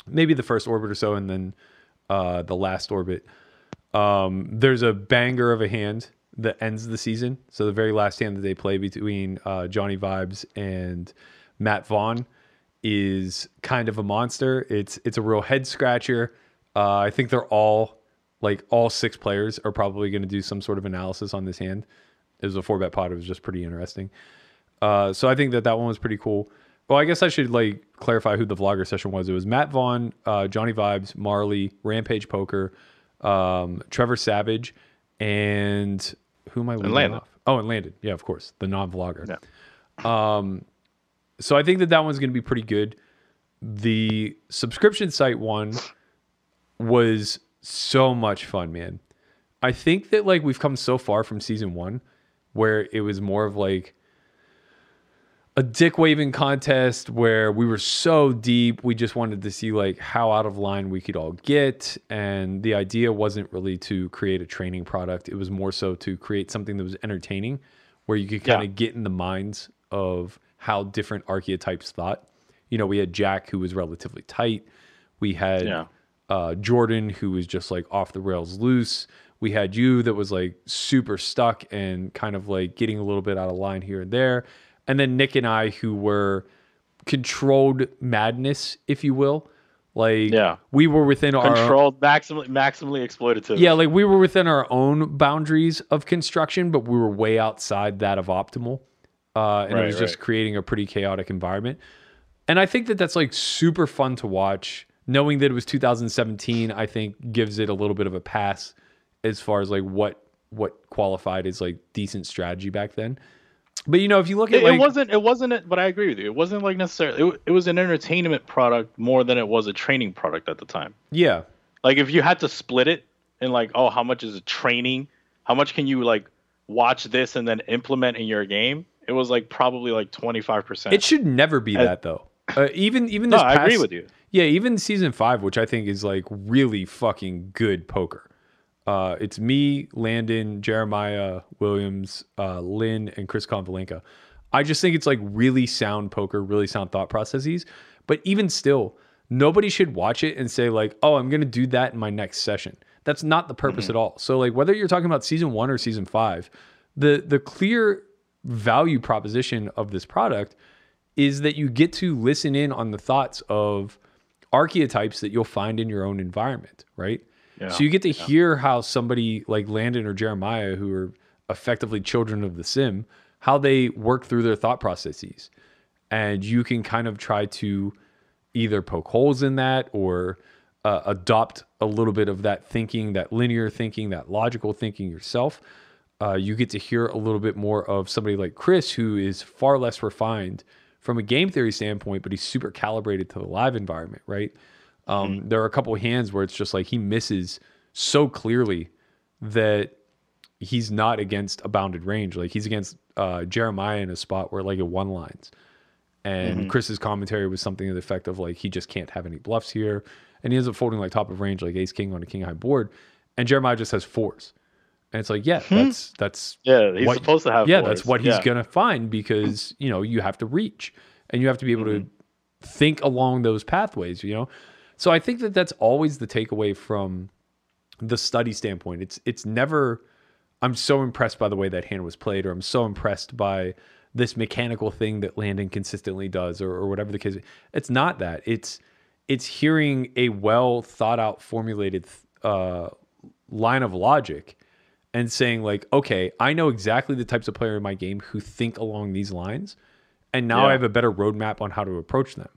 maybe the first orbit or so, and then uh, the last orbit. Um, there's a banger of a hand that ends the season. So the very last hand that they play between uh, Johnny Vibes and Matt Vaughn is kind of a monster. It's it's a real head scratcher. Uh, I think they're all like all six players are probably going to do some sort of analysis on this hand. It was a four bet pot. It was just pretty interesting. Uh, so I think that that one was pretty cool. Well, I guess I should like clarify who the vlogger session was. It was Matt Vaughn, uh, Johnny Vibes, Marley, Rampage Poker, um, Trevor Savage, and who am I leaving Landon. off? Oh, and Landon. Yeah, of course, the non-vlogger. Yeah. Um, so I think that that one's going to be pretty good. The subscription site one was so much fun, man. I think that like we've come so far from season one, where it was more of like a dick waving contest where we were so deep we just wanted to see like how out of line we could all get. And the idea wasn't really to create a training product. It was more so to create something that was entertaining where you could kind of Yeah. get in the minds of how different archetypes thought. You know we had jack who was relatively tight. We had Yeah. uh, jordan who was just like off the rails loose. We had you that was like super stuck and kind of like getting a little bit out of line here and there and then Nick and I who were controlled madness, if you will. Like Yeah. we were within our Controlled, maximally, maximally exploitative. yeah, like we were within our own boundaries of construction, but we were way outside that of optimal. Uh, and it Right, was just creating a pretty chaotic environment. And I think that that's like super fun to watch. Knowing that it was 2017, I think gives it a little bit of a pass as far as like what what qualified as like decent strategy back then. But you know, if you look at It, like it wasn't. It wasn't. It, but I agree with you. It wasn't like necessarily. It, it was an entertainment product more than it was a training product at the time. yeah, Like if you had to split it and like, oh, how much is it training? How much can you like watch this and then implement in your game? It was like probably like twenty five percent. It should never be that though. Uh, even even No, this I agree with you. Yeah, even season five, which I think is like really fucking good poker. Uh, it's me, Landon, Jeremiah Williams, uh, Lynn, and Chris Konvalenka. I just think it's like really sound poker, really sound thought processes. But even still, nobody should watch it and say like, "Oh, I'm going to do that in my next session." That's not the purpose at all. So like, whether you're talking about season one or season five, the the clear value proposition of this product is that you get to listen in on the thoughts of archetypes that you'll find in your own environment, right? Yeah. So you get to hear how somebody like Landon or Jeremiah, who are effectively children of the sim, how they work through their thought processes. And you can kind of try to either poke holes in that or uh, adopt a little bit of that thinking, that linear thinking, that logical thinking yourself. Uh, you get to hear a little bit more of somebody like Chris, who is far less refined from a game theory standpoint, but he's super calibrated to the live environment, right? Um, There are a couple of hands where it's just like he misses so clearly that he's not against a bounded range. Like he's against uh, Jeremiah in a spot where like it one lines. And Chris's commentary was something to the effect of like he just can't have any bluffs here. And he ends up folding like top of range, like ace king on a king high board. And Jeremiah just has fours. And it's like, yeah, that's that's Yeah, he's what- supposed to have. yeah, fours. that's what he's Yeah. gonna find because you know you have to reach and you have to be able Mm-hmm. to think along those pathways. You know, so I think that that's always the takeaway from the study standpoint. It's it's never. I'm so impressed by the way that hand was played, or I'm so impressed by this mechanical thing that Landon consistently does, or, or whatever the case. It's not that. It's it's hearing a well thought out, formulated uh, line of logic and saying like, okay, I know exactly the types of player in my game who think along these lines, and now I have a better roadmap on how to approach them.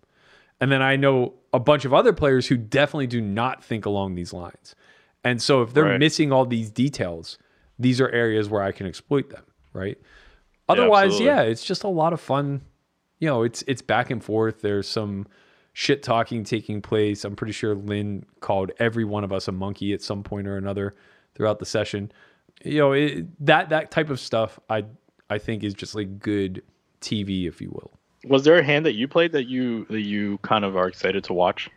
And then I know a bunch of other players who definitely do not think along these lines. And so if they're Right. missing all these details, these are areas where I can exploit them, right? Otherwise, absolutely. yeah, it's just a lot of fun. You know, it's it's back and forth. There's some shit talking taking place. I'm pretty sure Lynn called every one of us a monkey at some point or another throughout the session. You know, it, that that type of stuff I I think is just like good TV, if you will. Was there a hand that you played that you that you kind of are excited to watch?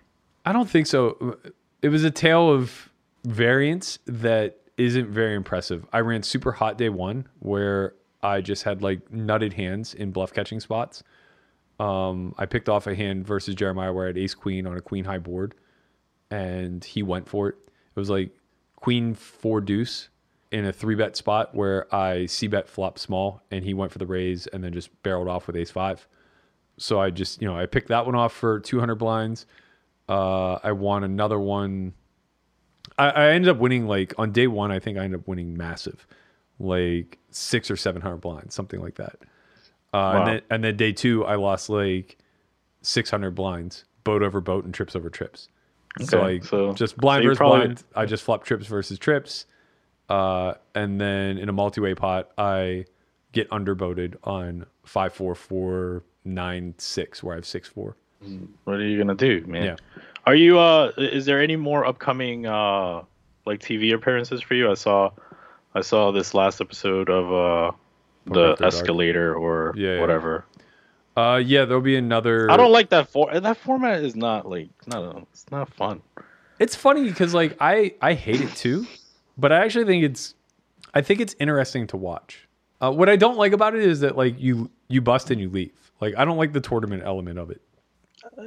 I don't think so. It was a tale of variance that isn't very impressive. I ran super hot day one where I just had like nutted hands in bluff catching spots. Um, I picked off a hand versus Jeremiah where I had ace queen on a queen high board, and he went for it. It was like queen four deuce in a three bet spot where I c bet flop small, and he went for the raise and then just barreled off with ace five. So I just you know I picked that one off for 200 blinds. Uh, I won another one. I, I ended up winning like on day one. I think I ended up winning massive, like six or seven hundred blinds, something like that. Uh, Wow. And then and then day two, I lost like six hundred blinds, boat over boat and trips over trips. So Okay, like so- just blind so versus probably- blind. I just flop trips versus trips. Uh, and then in a multi-way pot, I get underboated on five four four nine six, where I have six four. What are you gonna do, man? Yeah. Are you? Uh, is there any more upcoming uh like TV appearances for you? I saw, I saw this last episode of uh the After Dark. escalator or Yeah, yeah. whatever. Uh, yeah, there'll be another. I don't like that for that format is not like not it's not fun. It's funny because like I I hate it too, but I actually think it's I think it's interesting to watch. Uh, what I don't like about it is that like you you bust and you leave. Like I don't like the tournament element of it.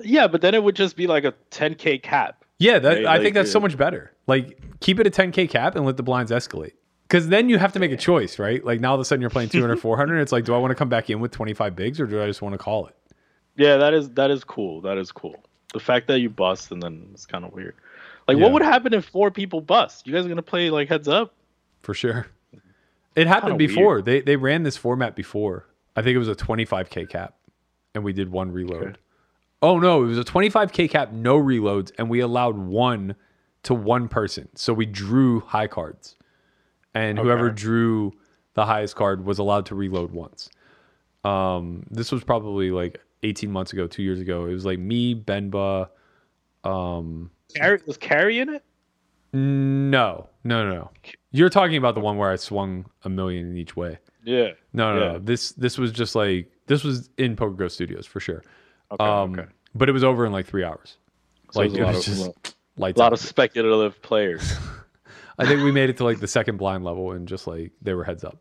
Yeah, but then it would just be like a 10k cap. Yeah, that Right, I like, think that's so uh, much better. Like keep it a 10k cap and let the blinds escalate. Because then you have to make a choice, right? Like now all of a sudden you're playing 200, 400. It's like, do I want to come back in with 25 bigs or do I just want to call it? Yeah, that is that is cool. That is cool. The fact that you bust and then it's kind of weird. Like, Yeah. what would happen if four people bust? You guys are gonna play like heads up? For sure. It happened Kinda before. They they ran this format before. I think it was a 25k cap, and we did one reload. Okay. Oh no, it was a 25k cap, no reloads, and we allowed one to one person. So we drew high cards, and whoever drew the highest card was allowed to reload once. Um, this was probably like 18 months ago, two years ago. It was like me, Benba. Carry, was carry in it? No, no, no, no. You're talking about the one where I swung a million in each way. Yeah. No, no, Yeah. no. This this was just like this was in Poker Go Studios for sure. Okay. Um, okay. but it was over in like three hours. So like there's it a lot was of just lights a lot out. of speculative players. I think we made it to like the second blind level and just like they were heads up.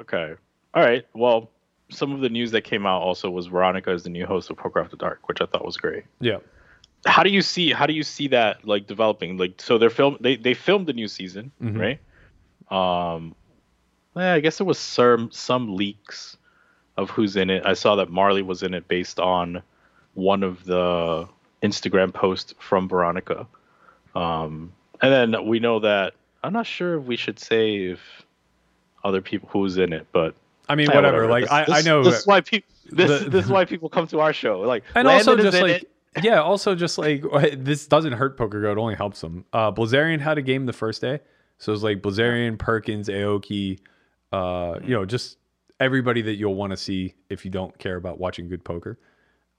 Okay. All right. Well, some of the news that came out also was Veronica is the new host of Poker After Dark, which I thought was great. Yeah. How do you see how do you see that like developing? Like so they're film they they filmed the new season, Mhm. right? Um yeah, I guess there was some some leaks of who's in it. I saw that Marley was in it based on one of the Instagram posts from Veronica. Um, and then we know that I'm not sure if we should say if other people who's in it, but I mean, yeah, whatever. Like This- I, I know, this is why people this the- this is why people come to our show. Like and Landon also just like it. yeah, also just like this doesn't hurt Poker Go. It only helps them. Uh, Blazarian had a game the first day, so it was like Blazarian, Perkins, Aoki, uh, you know, just everybody that you'll want to see if you don't care about watching good poker.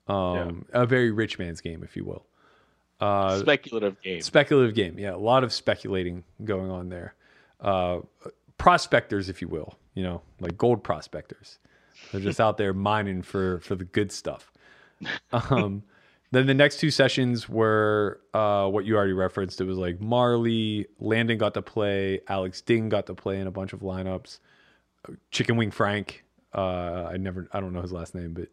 Um, a very rich man's game, if you will. Uh, speculative game. speculative game yeah. A lot of speculating going on there. Uh prospectors if you will you know like gold prospectors. They're just out there mining for for the good stuff. Um then the next two sessions were uh what you already referenced. It was like marley landon got to play alex ding got to play in a bunch of lineups chicken wing frank uh i never i don't know his last name but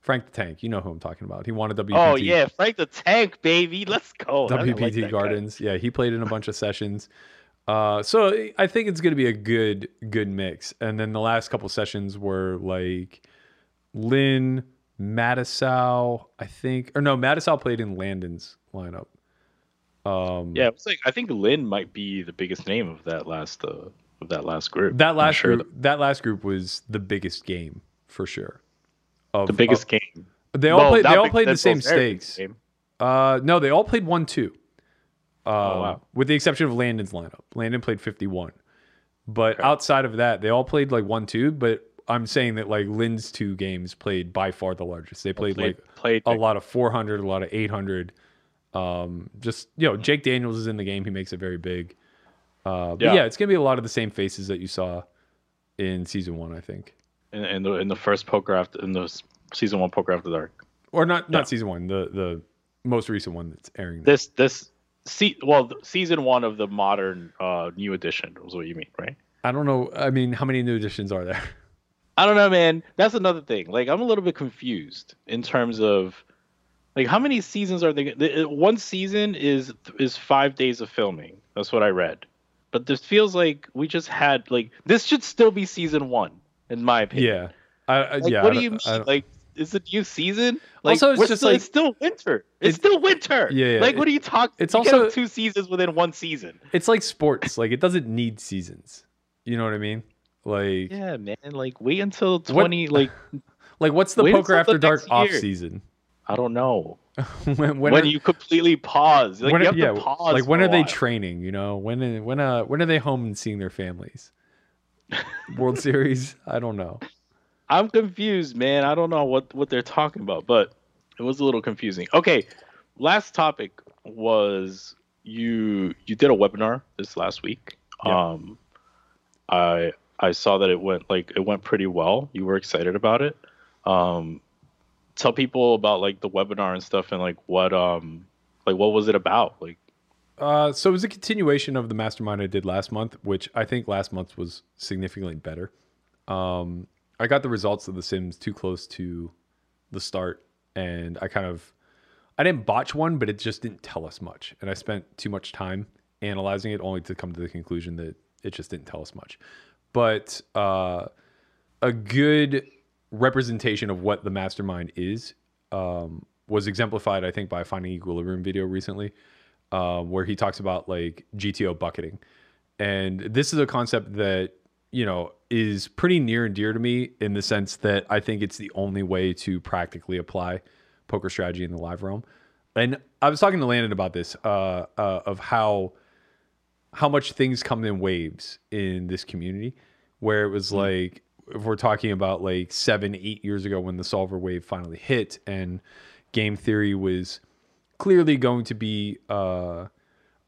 frank the tank you know who i'm talking about he wanted wpt Oh yeah, Frank the Tank, baby. Let's go. I like WPT guy. Gardens. Yeah, he played in a bunch of sessions. Uh, so I think it's going to be a good good mix. And then the last couple sessions were like Lynn, Matisau, I think, or no, Matisau played in Landon's lineup. Um, Yeah, it's like I think Lynn might be the biggest name of that last uh, of that last group. that last sure group, that last group was the biggest game for sure. Of, the biggest of- game. they all Well, played. They all big- played the same stakes. Uh, no, they all played one two. Um, Oh, wow. With the exception of Landon's lineup, Landon played fifty one, but outside of that, they all played like one two. But I'm saying that like Lynn's two games played by far the largest. They played, Played- like played a big. lot of 400, a lot of 800. Um, just you know, Jake Daniels is in the game. He makes it very big. Uh, but yeah. Yeah. it's gonna be a lot of the same faces that you saw in season one, I think, in, in the in the first poker after in the season one poker after dark. or not not Yeah. season one, the the most recent one that's airing. now. This this see well season one of the modern uh new edition was what you mean, right? I don't know. I mean, how many new editions are there? I don't know, man. That's another thing. Like I'm a little bit confused in terms of like how many seasons are they? the- One season is is five days of filming. That's what I read. But this feels like we just had like this should still be season one in my opinion. Yeah. I, I- Like, yeah. what I do you mean? Like, is it new season? Like, Also, it's just still, like- it's still winter. It's It- still winter. Yeah, yeah, Like, it- what are you talking? it's you also- have two seasons within one season. it's like sports. Like it doesn't need seasons. You know what I mean? Like, Yeah, man. Like, wait until twenty. Like, like what's the poker after the dark off year. season? I don't know. when When, are- you completely pause, like when you are- have yeah, to pause. like when are they training? You know, when when uh when are they home and seeing their families? World Series? I don't know. I'm confused, man. I don't know what what they're talking about, but it was a little confusing. Okay, last topic was you you did a webinar this last week. Yeah. Um, I I saw that it went like it went pretty well. You were excited about it. Um, tell people about like the webinar and stuff and like what um like what was it about? Like Uh, so it was a continuation of the mastermind I did last month, which I think last month was significantly better. Um, I got the results of the Sims too close to the start, and I kind of I didn't botch one, but it just didn't tell us much, and I spent too much time analyzing it only to come to the conclusion that it just didn't tell us much. But uh, a good representation of what the mastermind is um, was exemplified, I think, by a Finding Equilibrium video recently, um, where he talks about like GTO bucketing, and this is a concept that you know is pretty near and dear to me in the sense that I think it's the only way to practically apply poker strategy in the live realm. And I was talking to Landon about this uh, uh, of how how much things come in waves in this community where it was like if we're talking about like seven eight years ago when the solver wave finally hit and game theory was clearly going to be uh,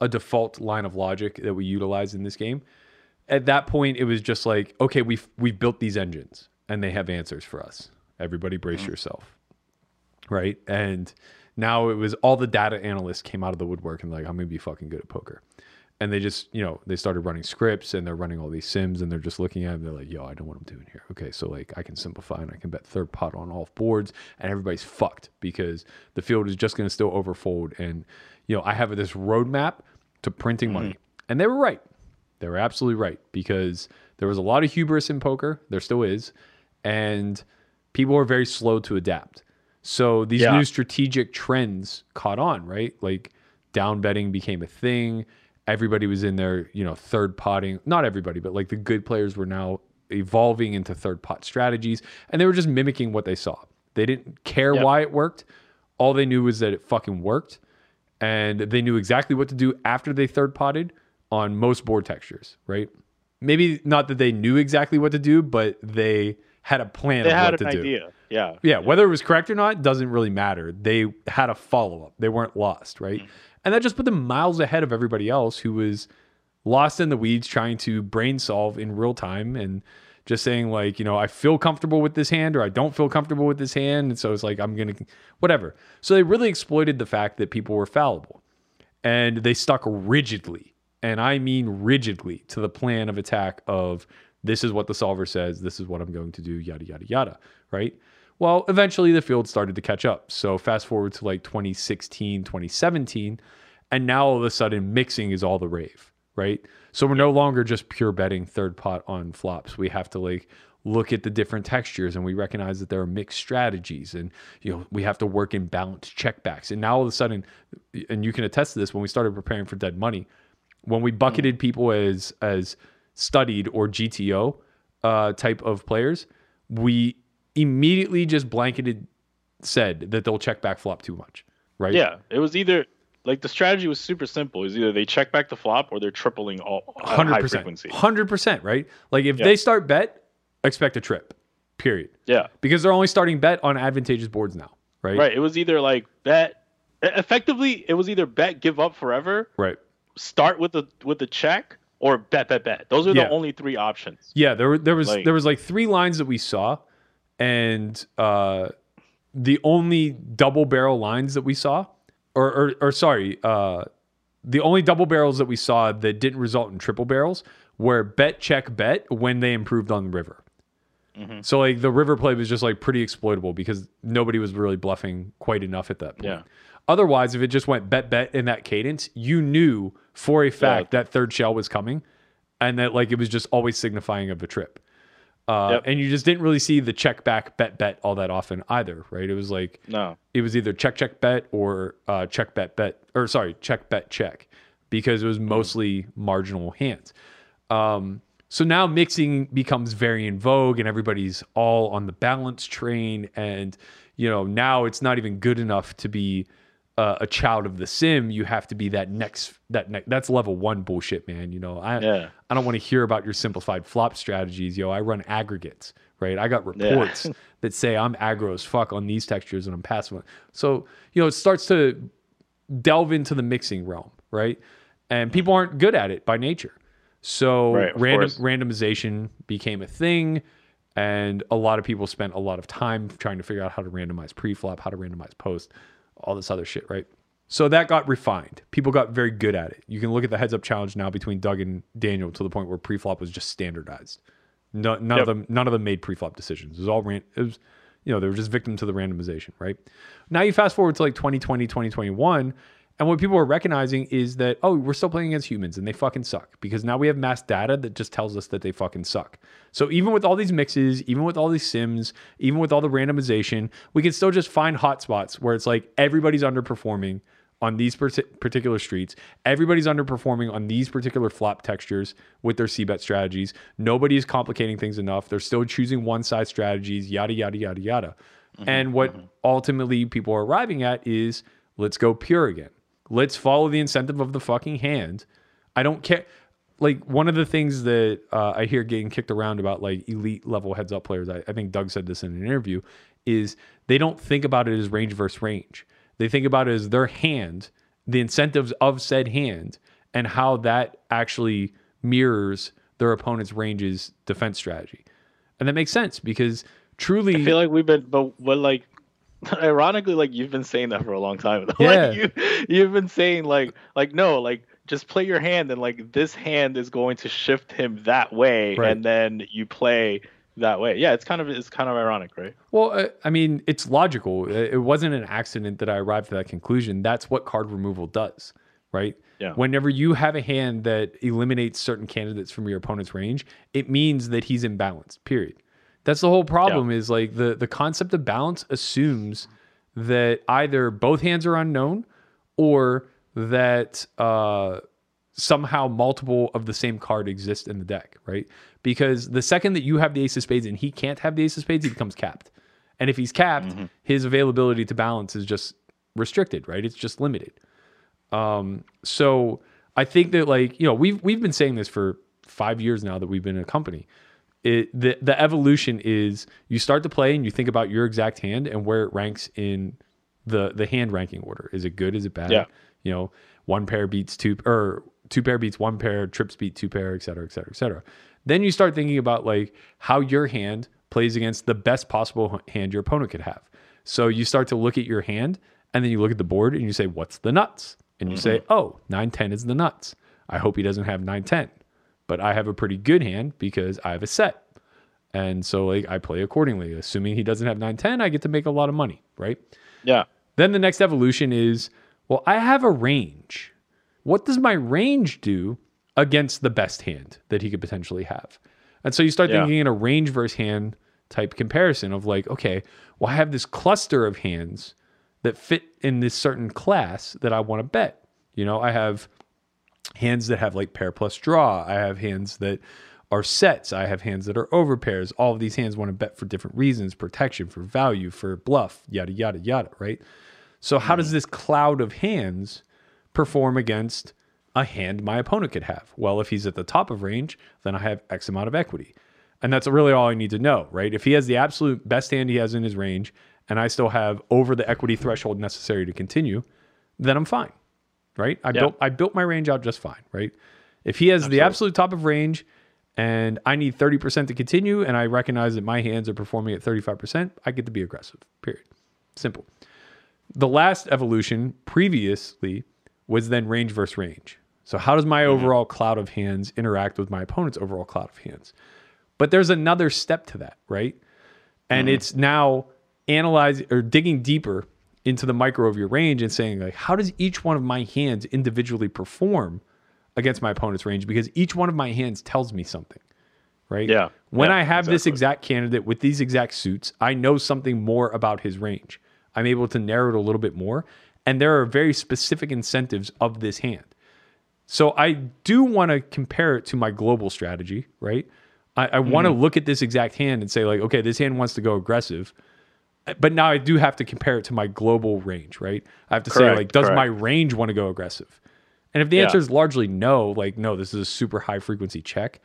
a default line of logic that we utilize in this game at that point it was just like okay we've we've built these engines and they have answers for us. Everybody brace yourself right? And now it was all the data analysts came out of the woodwork and like i'm gonna be fucking good at poker and they just you know they started running scripts and they're running all these sims and they're just looking at them they're like yo i don't know what i'm doing here okay so like i can simplify and i can bet third pot on all boards and everybody's fucked because the field is just going to still overfold and you know i have this roadmap to printing money mm. and they were right they were absolutely right because there was a lot of hubris in poker there still is and people are very slow to adapt. So these Yeah. new strategic trends caught on, right? Like down betting became a thing. Everybody was in there, you know, third potting. Not everybody, but like the good players were now evolving into third pot strategies and they were just mimicking what they saw. They didn't care Yep. why it worked. All they knew was that it fucking worked and they knew exactly what to do after they third potted on most board textures, right? Maybe not that they knew exactly what to do, but they had a plan They of had what an to do. idea. Yeah. Yeah, whether it was correct or not doesn't really matter. They had a follow up. They weren't lost, right? Mm-hmm. And that just put them miles ahead of everybody else who was lost in the weeds trying to brain solve in real time and just saying like, you know, I feel comfortable with this hand or I don't feel comfortable with this hand, and so it's like I'm going to whatever. So they really exploited the fact that people were fallible. And they stuck rigidly, and I mean rigidly to the plan of attack of this is what the solver says, this is what I'm going to do, yada yada yada, right? Well, eventually the field started to catch up. So fast forward to like 2016, 2017, and now all of a sudden mixing is all the rave, right? So we're no longer just pure betting third pot on flops. We have to like look at the different textures and we recognize that there are mixed strategies and you know we have to work in balanced checkbacks. And now all of a sudden, and you can attest to this when we started preparing for dead money, when we bucketed people as as studied or GTO uh, type of players, we immediately just blanketed said that they'll check back flop too much, right? Yeah. It was either like the strategy was super simple. Is either they check back the flop or they're tripling all uh, hundred percent, hundred percent, right? Like if Yeah. they start bet, expect a trip, period, Yeah. because they're only starting bet on advantageous boards now, right? Right. It was either like bet effectively it was either bet give up forever, Right. start with the with the check, or bet bet bet. Those are Yeah. the only three options. Yeah, there were there was Like- there was like three lines that we saw, and uh, the only double barrel lines that we saw, or or, or sorry, uh, the only double barrels that we saw that didn't result in triple barrels were bet check bet when they improved on the river. Mm-hmm. So like the river play was just like pretty exploitable because nobody was really bluffing quite enough at that point. Yeah. Otherwise, if it just went bet bet in that cadence, you knew for a fact that third shell was coming, and that like it was just always signifying of a trip. Uh, Yep. And you just didn't really see the check back bet bet all that often either, right? It was like No. it was either check check bet or uh, check bet bet or sorry check bet check because it was mostly marginal hands. Um, so now mixing becomes very in vogue and everybody's all on the balance train and you know now it's not even good enough to be uh, a child of the sim you have to be that next that ne- that's level 1 bullshit man you know I Yeah. I don't want to hear about your simplified flop strategies yo I run aggregates right I got reports that say I'm aggro as fuck on these textures and I'm passive so you know it starts to delve into the mixing realm, right? And people aren't good at it by nature. So Right, random course. randomization became a thing, and a lot of people spent a lot of time trying to figure out how to randomize pre-flop, how to randomize post, all this other shit, right? So that got refined. People got very good at it. You can look at the heads up challenge now between Doug and Daniel to the point where pre-flop was just standardized. No, none of them, none of them made pre-flop decisions. It was all ran. It was, you know, they were just victim to the randomization, right? Now you fast forward to like 2020, 2021, and what people are recognizing is that oh, we're still playing against humans and they fucking suck because now we have mass data that just tells us that they fucking suck. So even with all these mixes, even with all these sims, even with all the randomization, we can still just find hotspots where it's like everybody's underperforming on these particular streets. Everybody's underperforming on these particular flop textures with their c-bet strategies. Nobody is complicating things enough. They're still choosing one side strategies, yada, yada, yada, yada. Mm-hmm, and what mm-hmm. ultimately people are arriving at is let's go pure again. Let's follow the incentive of the fucking hand. I don't care. Like one of the things that uh, I hear getting kicked around about like elite level heads up players, I, I think Doug said this in an interview, is they don't think about it as range versus range. They think about it as their hand, the incentives of said hand, and how that actually mirrors their opponent's range's defense strategy. And that makes sense because truly I feel like we've been, but but like, ironically, like you've been saying that for a long time. Yeah. like you you've been saying like like no like just play your hand and like this hand is going to shift him that way Right. and then you play that way. Yeah, it's kind of it's kind of ironic, right? Well, uh, I mean, it's logical. It it wasn't an accident that I arrived at that conclusion. That's what card removal does, right? Yeah. Whenever you have a hand that eliminates certain candidates from your opponent's range, it means that he's imbalanced, period. That's the whole problem is like the the concept of balance assumes that either both hands are unknown or that uh somehow multiple of the same card exist in the deck, right? Because the second that you have the ace of spades and he can't have the ace of spades, he becomes capped. And if he's capped, his availability to balance is just restricted, right? It's just limited. Um, so I think that like, you know, we've we've been saying this for five years now that we've been in a company. It the the evolution is you start to play and you think about your exact hand and where it ranks in the the hand ranking order. Is it good? Is it bad? Yeah. You know, one pair beats two or two pair beats one pair, trips beat two pair, et cetera, et cetera, et cetera. Then you start thinking about like how your hand plays against the best possible hand your opponent could have. So you start to look at your hand and then you look at the board and you say, what's the nuts? And you mm-hmm. say, oh, 9 10 is the nuts. I hope he doesn't have 9 10. But I have a pretty good hand because I have a set. And so like I play accordingly. Assuming he doesn't have 9 10, I get to make a lot of money, right? Yeah. Then the next evolution is, well, I have a range. What does my range do against the best hand that he could potentially have? And so you start Yeah. thinking in a range versus hand type comparison of like, okay, well, I have this cluster of hands that fit in this certain class that I want to bet. You know, I have hands that have like pair plus draw. I have hands that are sets. I have hands that are over pairs. All of these hands want to bet for different reasons protection, for value, for bluff, yada, yada, yada, right? So, how does mm. this cloud of hands perform against a hand my opponent could have? Well, if he's at the top of range, then I have X amount of equity. And that's really all I need to know, right? If he has the absolute best hand he has in his range, and I still have over the equity threshold necessary to continue, then I'm fine right? I built I built my range out just fine, right? If he has the absolute top of range and I need 30% to continue and I recognize that my hands are performing at 35%, I get to be aggressive. Period. Simple. The last evolution previously was then range versus range. So how does my mm-hmm. overall cloud of hands interact with my opponent's overall cloud of hands? But there's another step to that, right? And mm-hmm. it's now analyzing or digging deeper into the micro of your range and saying like how does each one of my hands individually perform against my opponent's range because each one of my hands tells me something right Yeah. when Yeah, i have this exact candidate with these exact suits i know something more about his range i'm able to narrow it a little bit more and there are very specific incentives of this hand so I do want to compare it to my global strategy, right? I, I want to Mm-hmm. look at this exact hand and say, like, okay, this hand wants to go aggressive. But now I do have to compare it to my global range, right? I have to say, like, does my range want to go aggressive? And if the Yeah. answer is largely no, like, no, this is a super high frequency check,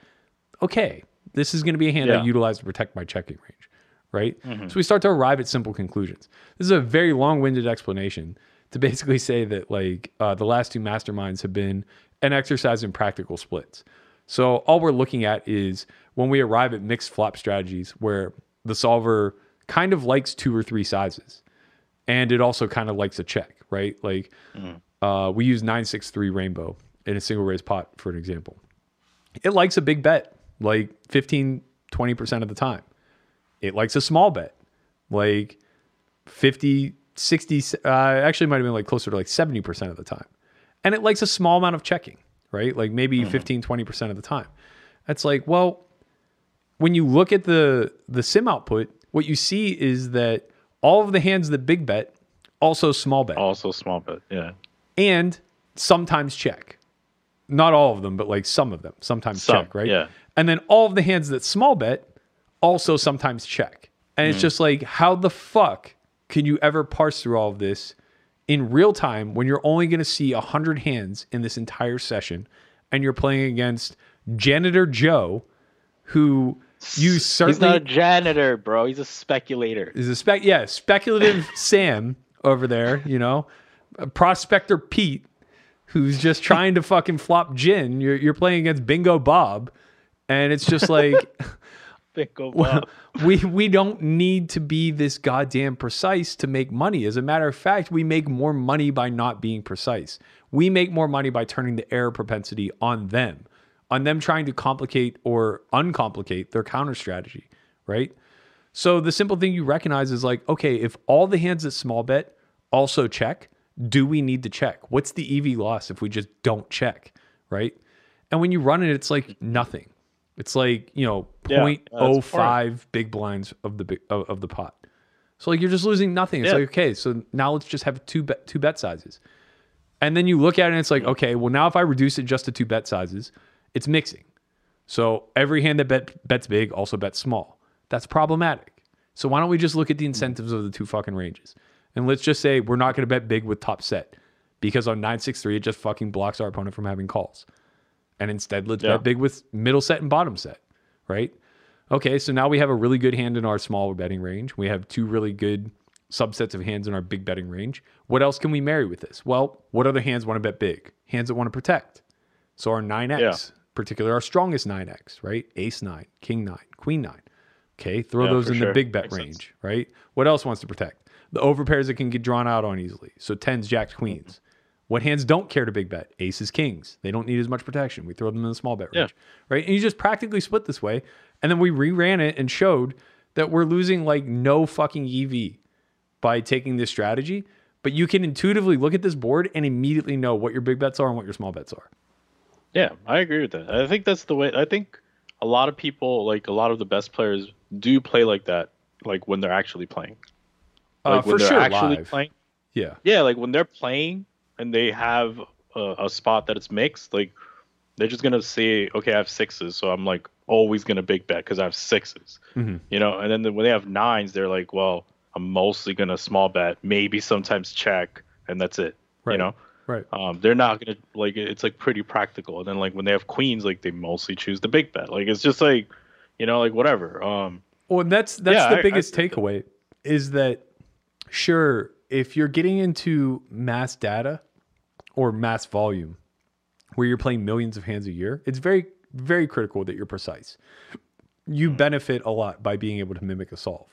okay, this is going to be a hand I Yeah. Mm-hmm. utilize to protect my checking range, right? So we start to arrive at simple conclusions. This is a very long winded explanation to basically say that, like, uh, the last two masterminds have been an exercise in practical splits. So all we're looking at is when we arrive at mixed flop strategies where the solver kind of likes two or three sizes and it also kind of likes a check, right? Like uh, we use 963 rainbow in a single raise pot for an example. It likes a big bet, like 15, 20% of the time. It likes a small bet, like 50, 60, uh, actually might have been like closer to like 70% of the time. And it likes a small amount of checking, right? Like maybe 15, 20% of the time. That's like, well, when you look at the the sim output, what you see is that all of the hands that big bet also small bet Also small bet. Yeah. and sometimes check. Not all of them, but like some of them sometimes Some, check, right? yeah. And then all of the hands that small bet also sometimes check. And Mm. it's just like, how the fuck can you ever parse through all of this in real time when you're only going to see 100 hands in this entire session and you're playing against Janitor Joe, who you certainly He's not a janitor, bro. He's a speculator. is a spec yeah speculative sam over there you know a prospector pete who's just trying to fucking flop gin you're, you're playing against bingo bob and it's just like Bingo Bob. we we don't need to be this goddamn precise to make money as a matter of fact we make more money by not being precise we make more money by turning the error propensity on them on them trying to complicate or uncomplicate their counter strategy right so the simple thing you recognize is like, okay, if all the hands at small bet also check, do we need to check? What's the EV loss if we just don't check? Right. And when you run it, it's like nothing. It's like, you know, Yeah, point oh big blinds of the big, of, of the pot. So like you're just losing nothing. It's Yeah. like okay, so now let's just have two bet two bet sizes, and then you look at it and it's like okay, well now if I reduce it just to two bet sizes, it's mixing. So every hand that bet, bets big also bets small. That's problematic. So why don't we just look at the incentives of the two fucking ranges? And let's just say we're not going to bet big with top set because on 963 it just fucking blocks our opponent from having calls. And instead let's Yeah. bet big with middle set and bottom set, right? Okay, so now we have a really good hand in our small betting range. We have two really good subsets of hands in our big betting range. What else can we marry with this? Well, what other hands want to bet big? Hands that want to protect. So our 9x, Yeah. Particularly our strongest 9x, right? Ace 9, king 9, queen 9. Okay, throw Yeah, those in the big bet Makes sense. range, right? What else wants to protect? The overpairs that can get drawn out on easily. So 10s, jacks, queens. What hands don't care to big bet? Aces, kings. They don't need as much protection. We throw them in the small bet Yeah. range, right? And you just practically split this way. And then we reran it and showed that we're losing like no fucking EV by taking this strategy. But you can intuitively look at this board and immediately know what your big bets are and what your small bets are. Yeah, I agree with that. I think that's the way. I think a lot of people, like a lot of the best players, do play like that, like when they're actually playing. Uh, Like when for they're sure, actually live. playing. Yeah. Yeah, like when they're playing and they have a, a spot that it's mixed, like they're just gonna say, okay, I have sixes, so I'm like always gonna big bet because I have 6s Mhm. You know, and then the, when they have nines, they're like, well, I'm mostly gonna small bet, maybe sometimes check, and that's it. Right. You know. Right. Um, they're not gonna like it's like pretty practical. And then like when they have queens, like they mostly choose the big bet. Like it's just like, you know, like whatever. Um, Well, and that's that's Yeah, the I- I biggest that- takeaway is that sure, if you're getting into mass data or mass volume where you're playing millions of hands a year, it's very very critical that you're precise. You benefit a lot by being able to mimic a solve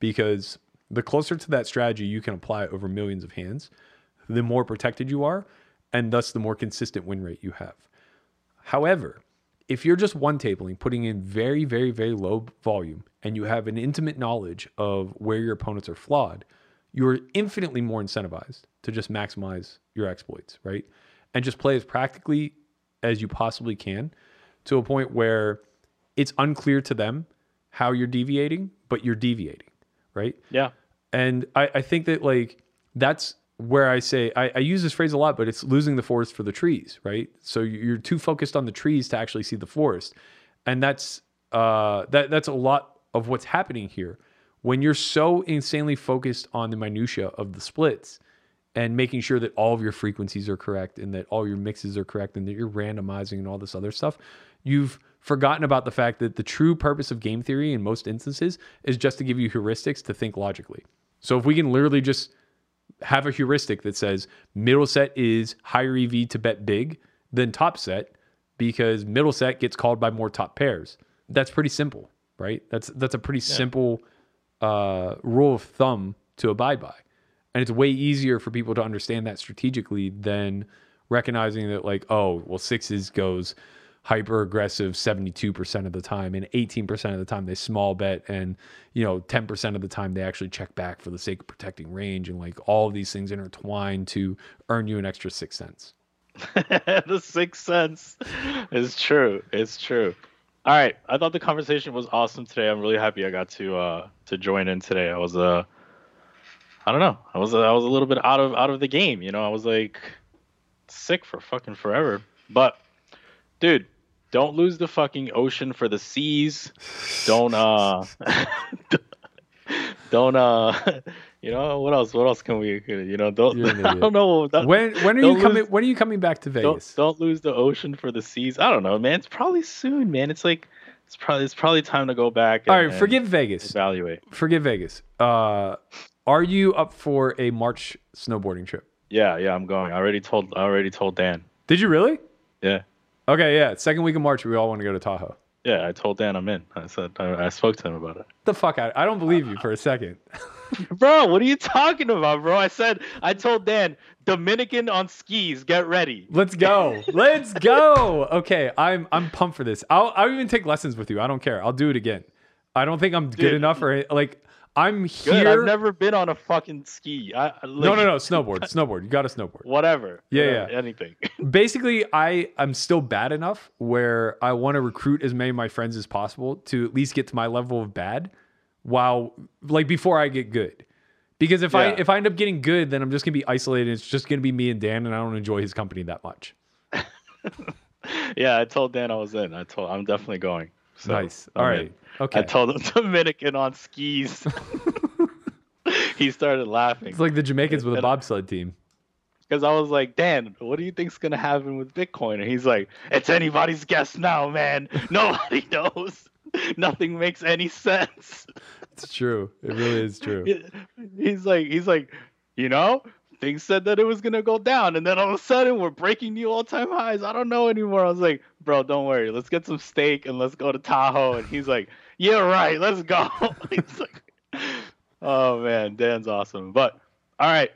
because the closer to that strategy you can apply over millions of hands, the more protected you are and thus the more consistent win rate you have. However, if you're just one tabling, putting in very, very, very low volume, and you have an intimate knowledge of where your opponents are flawed, you're infinitely more incentivized to just maximize your exploits, right? And just play as practically as you possibly can to a point where it's unclear to them how you're deviating, but you're deviating, right? yeah, And I, I think that like that's where I say I, I use this phrase a lot, but it's losing the forest for the trees, right? So you're too focused on the trees to actually see the forest, and that's uh, that that's a lot of what's happening here. When you're so insanely focused on the minutia of the splits and making sure that all of your frequencies are correct and that all your mixes are correct and that you're randomizing and all this other stuff, you've forgotten about the fact that the true purpose of game theory in most instances is just to give you heuristics to think logically. So if we can literally just have a heuristic that says middle set is higher EV to bet big than top set because middle set gets called by more top pairs. That's pretty simple, right? That's that's a pretty simple uh, rule of thumb to abide by, and it's way easier for people to understand that strategically than recognizing that like oh well sixes goes hyper aggressive 72% of the time and 18% of the time they small bet and you know 10% of the time they actually check back for the sake of protecting range and like all of these things intertwine to earn you an extra 6 cents. the 6 cents is true. It's true. All right, I thought the conversation was awesome today. I'm really happy I got to uh to join in today. I was uh I don't know. I was uh, I was a little bit out of out of the game, you know. I was like sick for fucking forever. But dude, don't lose the fucking ocean for the seas. Don't uh don't uh you know what else what else can we you know don't I don't know don't- When when are don't you coming when are you coming back to don't Vegas? don't lose the ocean for the seas. I don't know, man. It's probably soon, man. It's like it's probably it's probably time to go back. All and- right, and forget Vegas. evaluate. Forget Vegas. Uh are you up for a March snowboarding trip? Yeah, yeah, I'm going. I already told I already told Dan. Did you really? Yeah. Okay, yeah. Second week of March, we all want to go to Tahoe. Yeah, I told Dan I'm in. I said I, I spoke to him about it. The fuck out! I don't believe you for a second. Bro, what are you talking about, bro? I said I told Dan Dominican on skis, get ready. Let's go. Let's go. Okay, I'm I'm pumped for this. I'll I'll even take lessons with you. I don't care. I'll do it again. I don't think I'm good Dude. enough or like I'm Good. here. I've never been on a fucking ski. I, I- no, no, no. Snowboard, snowboard. You got to snowboard. Whatever. Yeah, Whatever, yeah. Anything. Basically, I I'm still bad enough where I want to recruit as many of my friends as possible to at least get to my level of bad, while like before I get good. Because if I if I end up getting good, then I'm just gonna be isolated. It's just gonna be me and Dan, and I don't enjoy his company that much. yeah, I told Dan I was in. I told I'm definitely going. So, nice. Oh, I'm All right. Okay. I told him Dominican on skis. he started laughing it's like the Jamaicans with a bobsled team. because I was like, Dan, what do you think's gonna happen with Bitcoin? And he's like, It's anybody's guess now, man. Nobody knows. Nothing makes any sense. It's true. It really is true. he's like, he's like, you know, things said that it was gonna go down, and then all of a sudden we're breaking new all-time highs. I don't know anymore. I was like, bro, don't worry. Let's get some steak and let's go to Tahoe. And he's like, yeah, right. Let's go. he's like, oh man, Dan's awesome. But all right.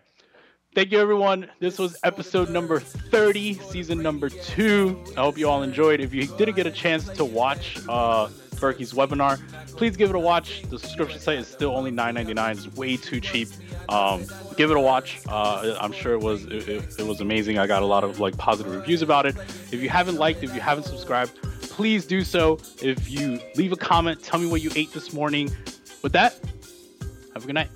Thank you, everyone. This was episode number 30, season number two. I hope you all enjoyed. If you didn't get a chance to watch uh, Berkey's webinar, please give it a watch. The subscription site is still only $9.99. It's way too cheap. Um, give it a watch. Uh, I'm sure it was it, it, it was amazing. I got a lot of like positive reviews about it. If you haven't liked, if you haven't subscribed, please do so. If you leave a comment, tell me what you ate this morning. With that, have a good night.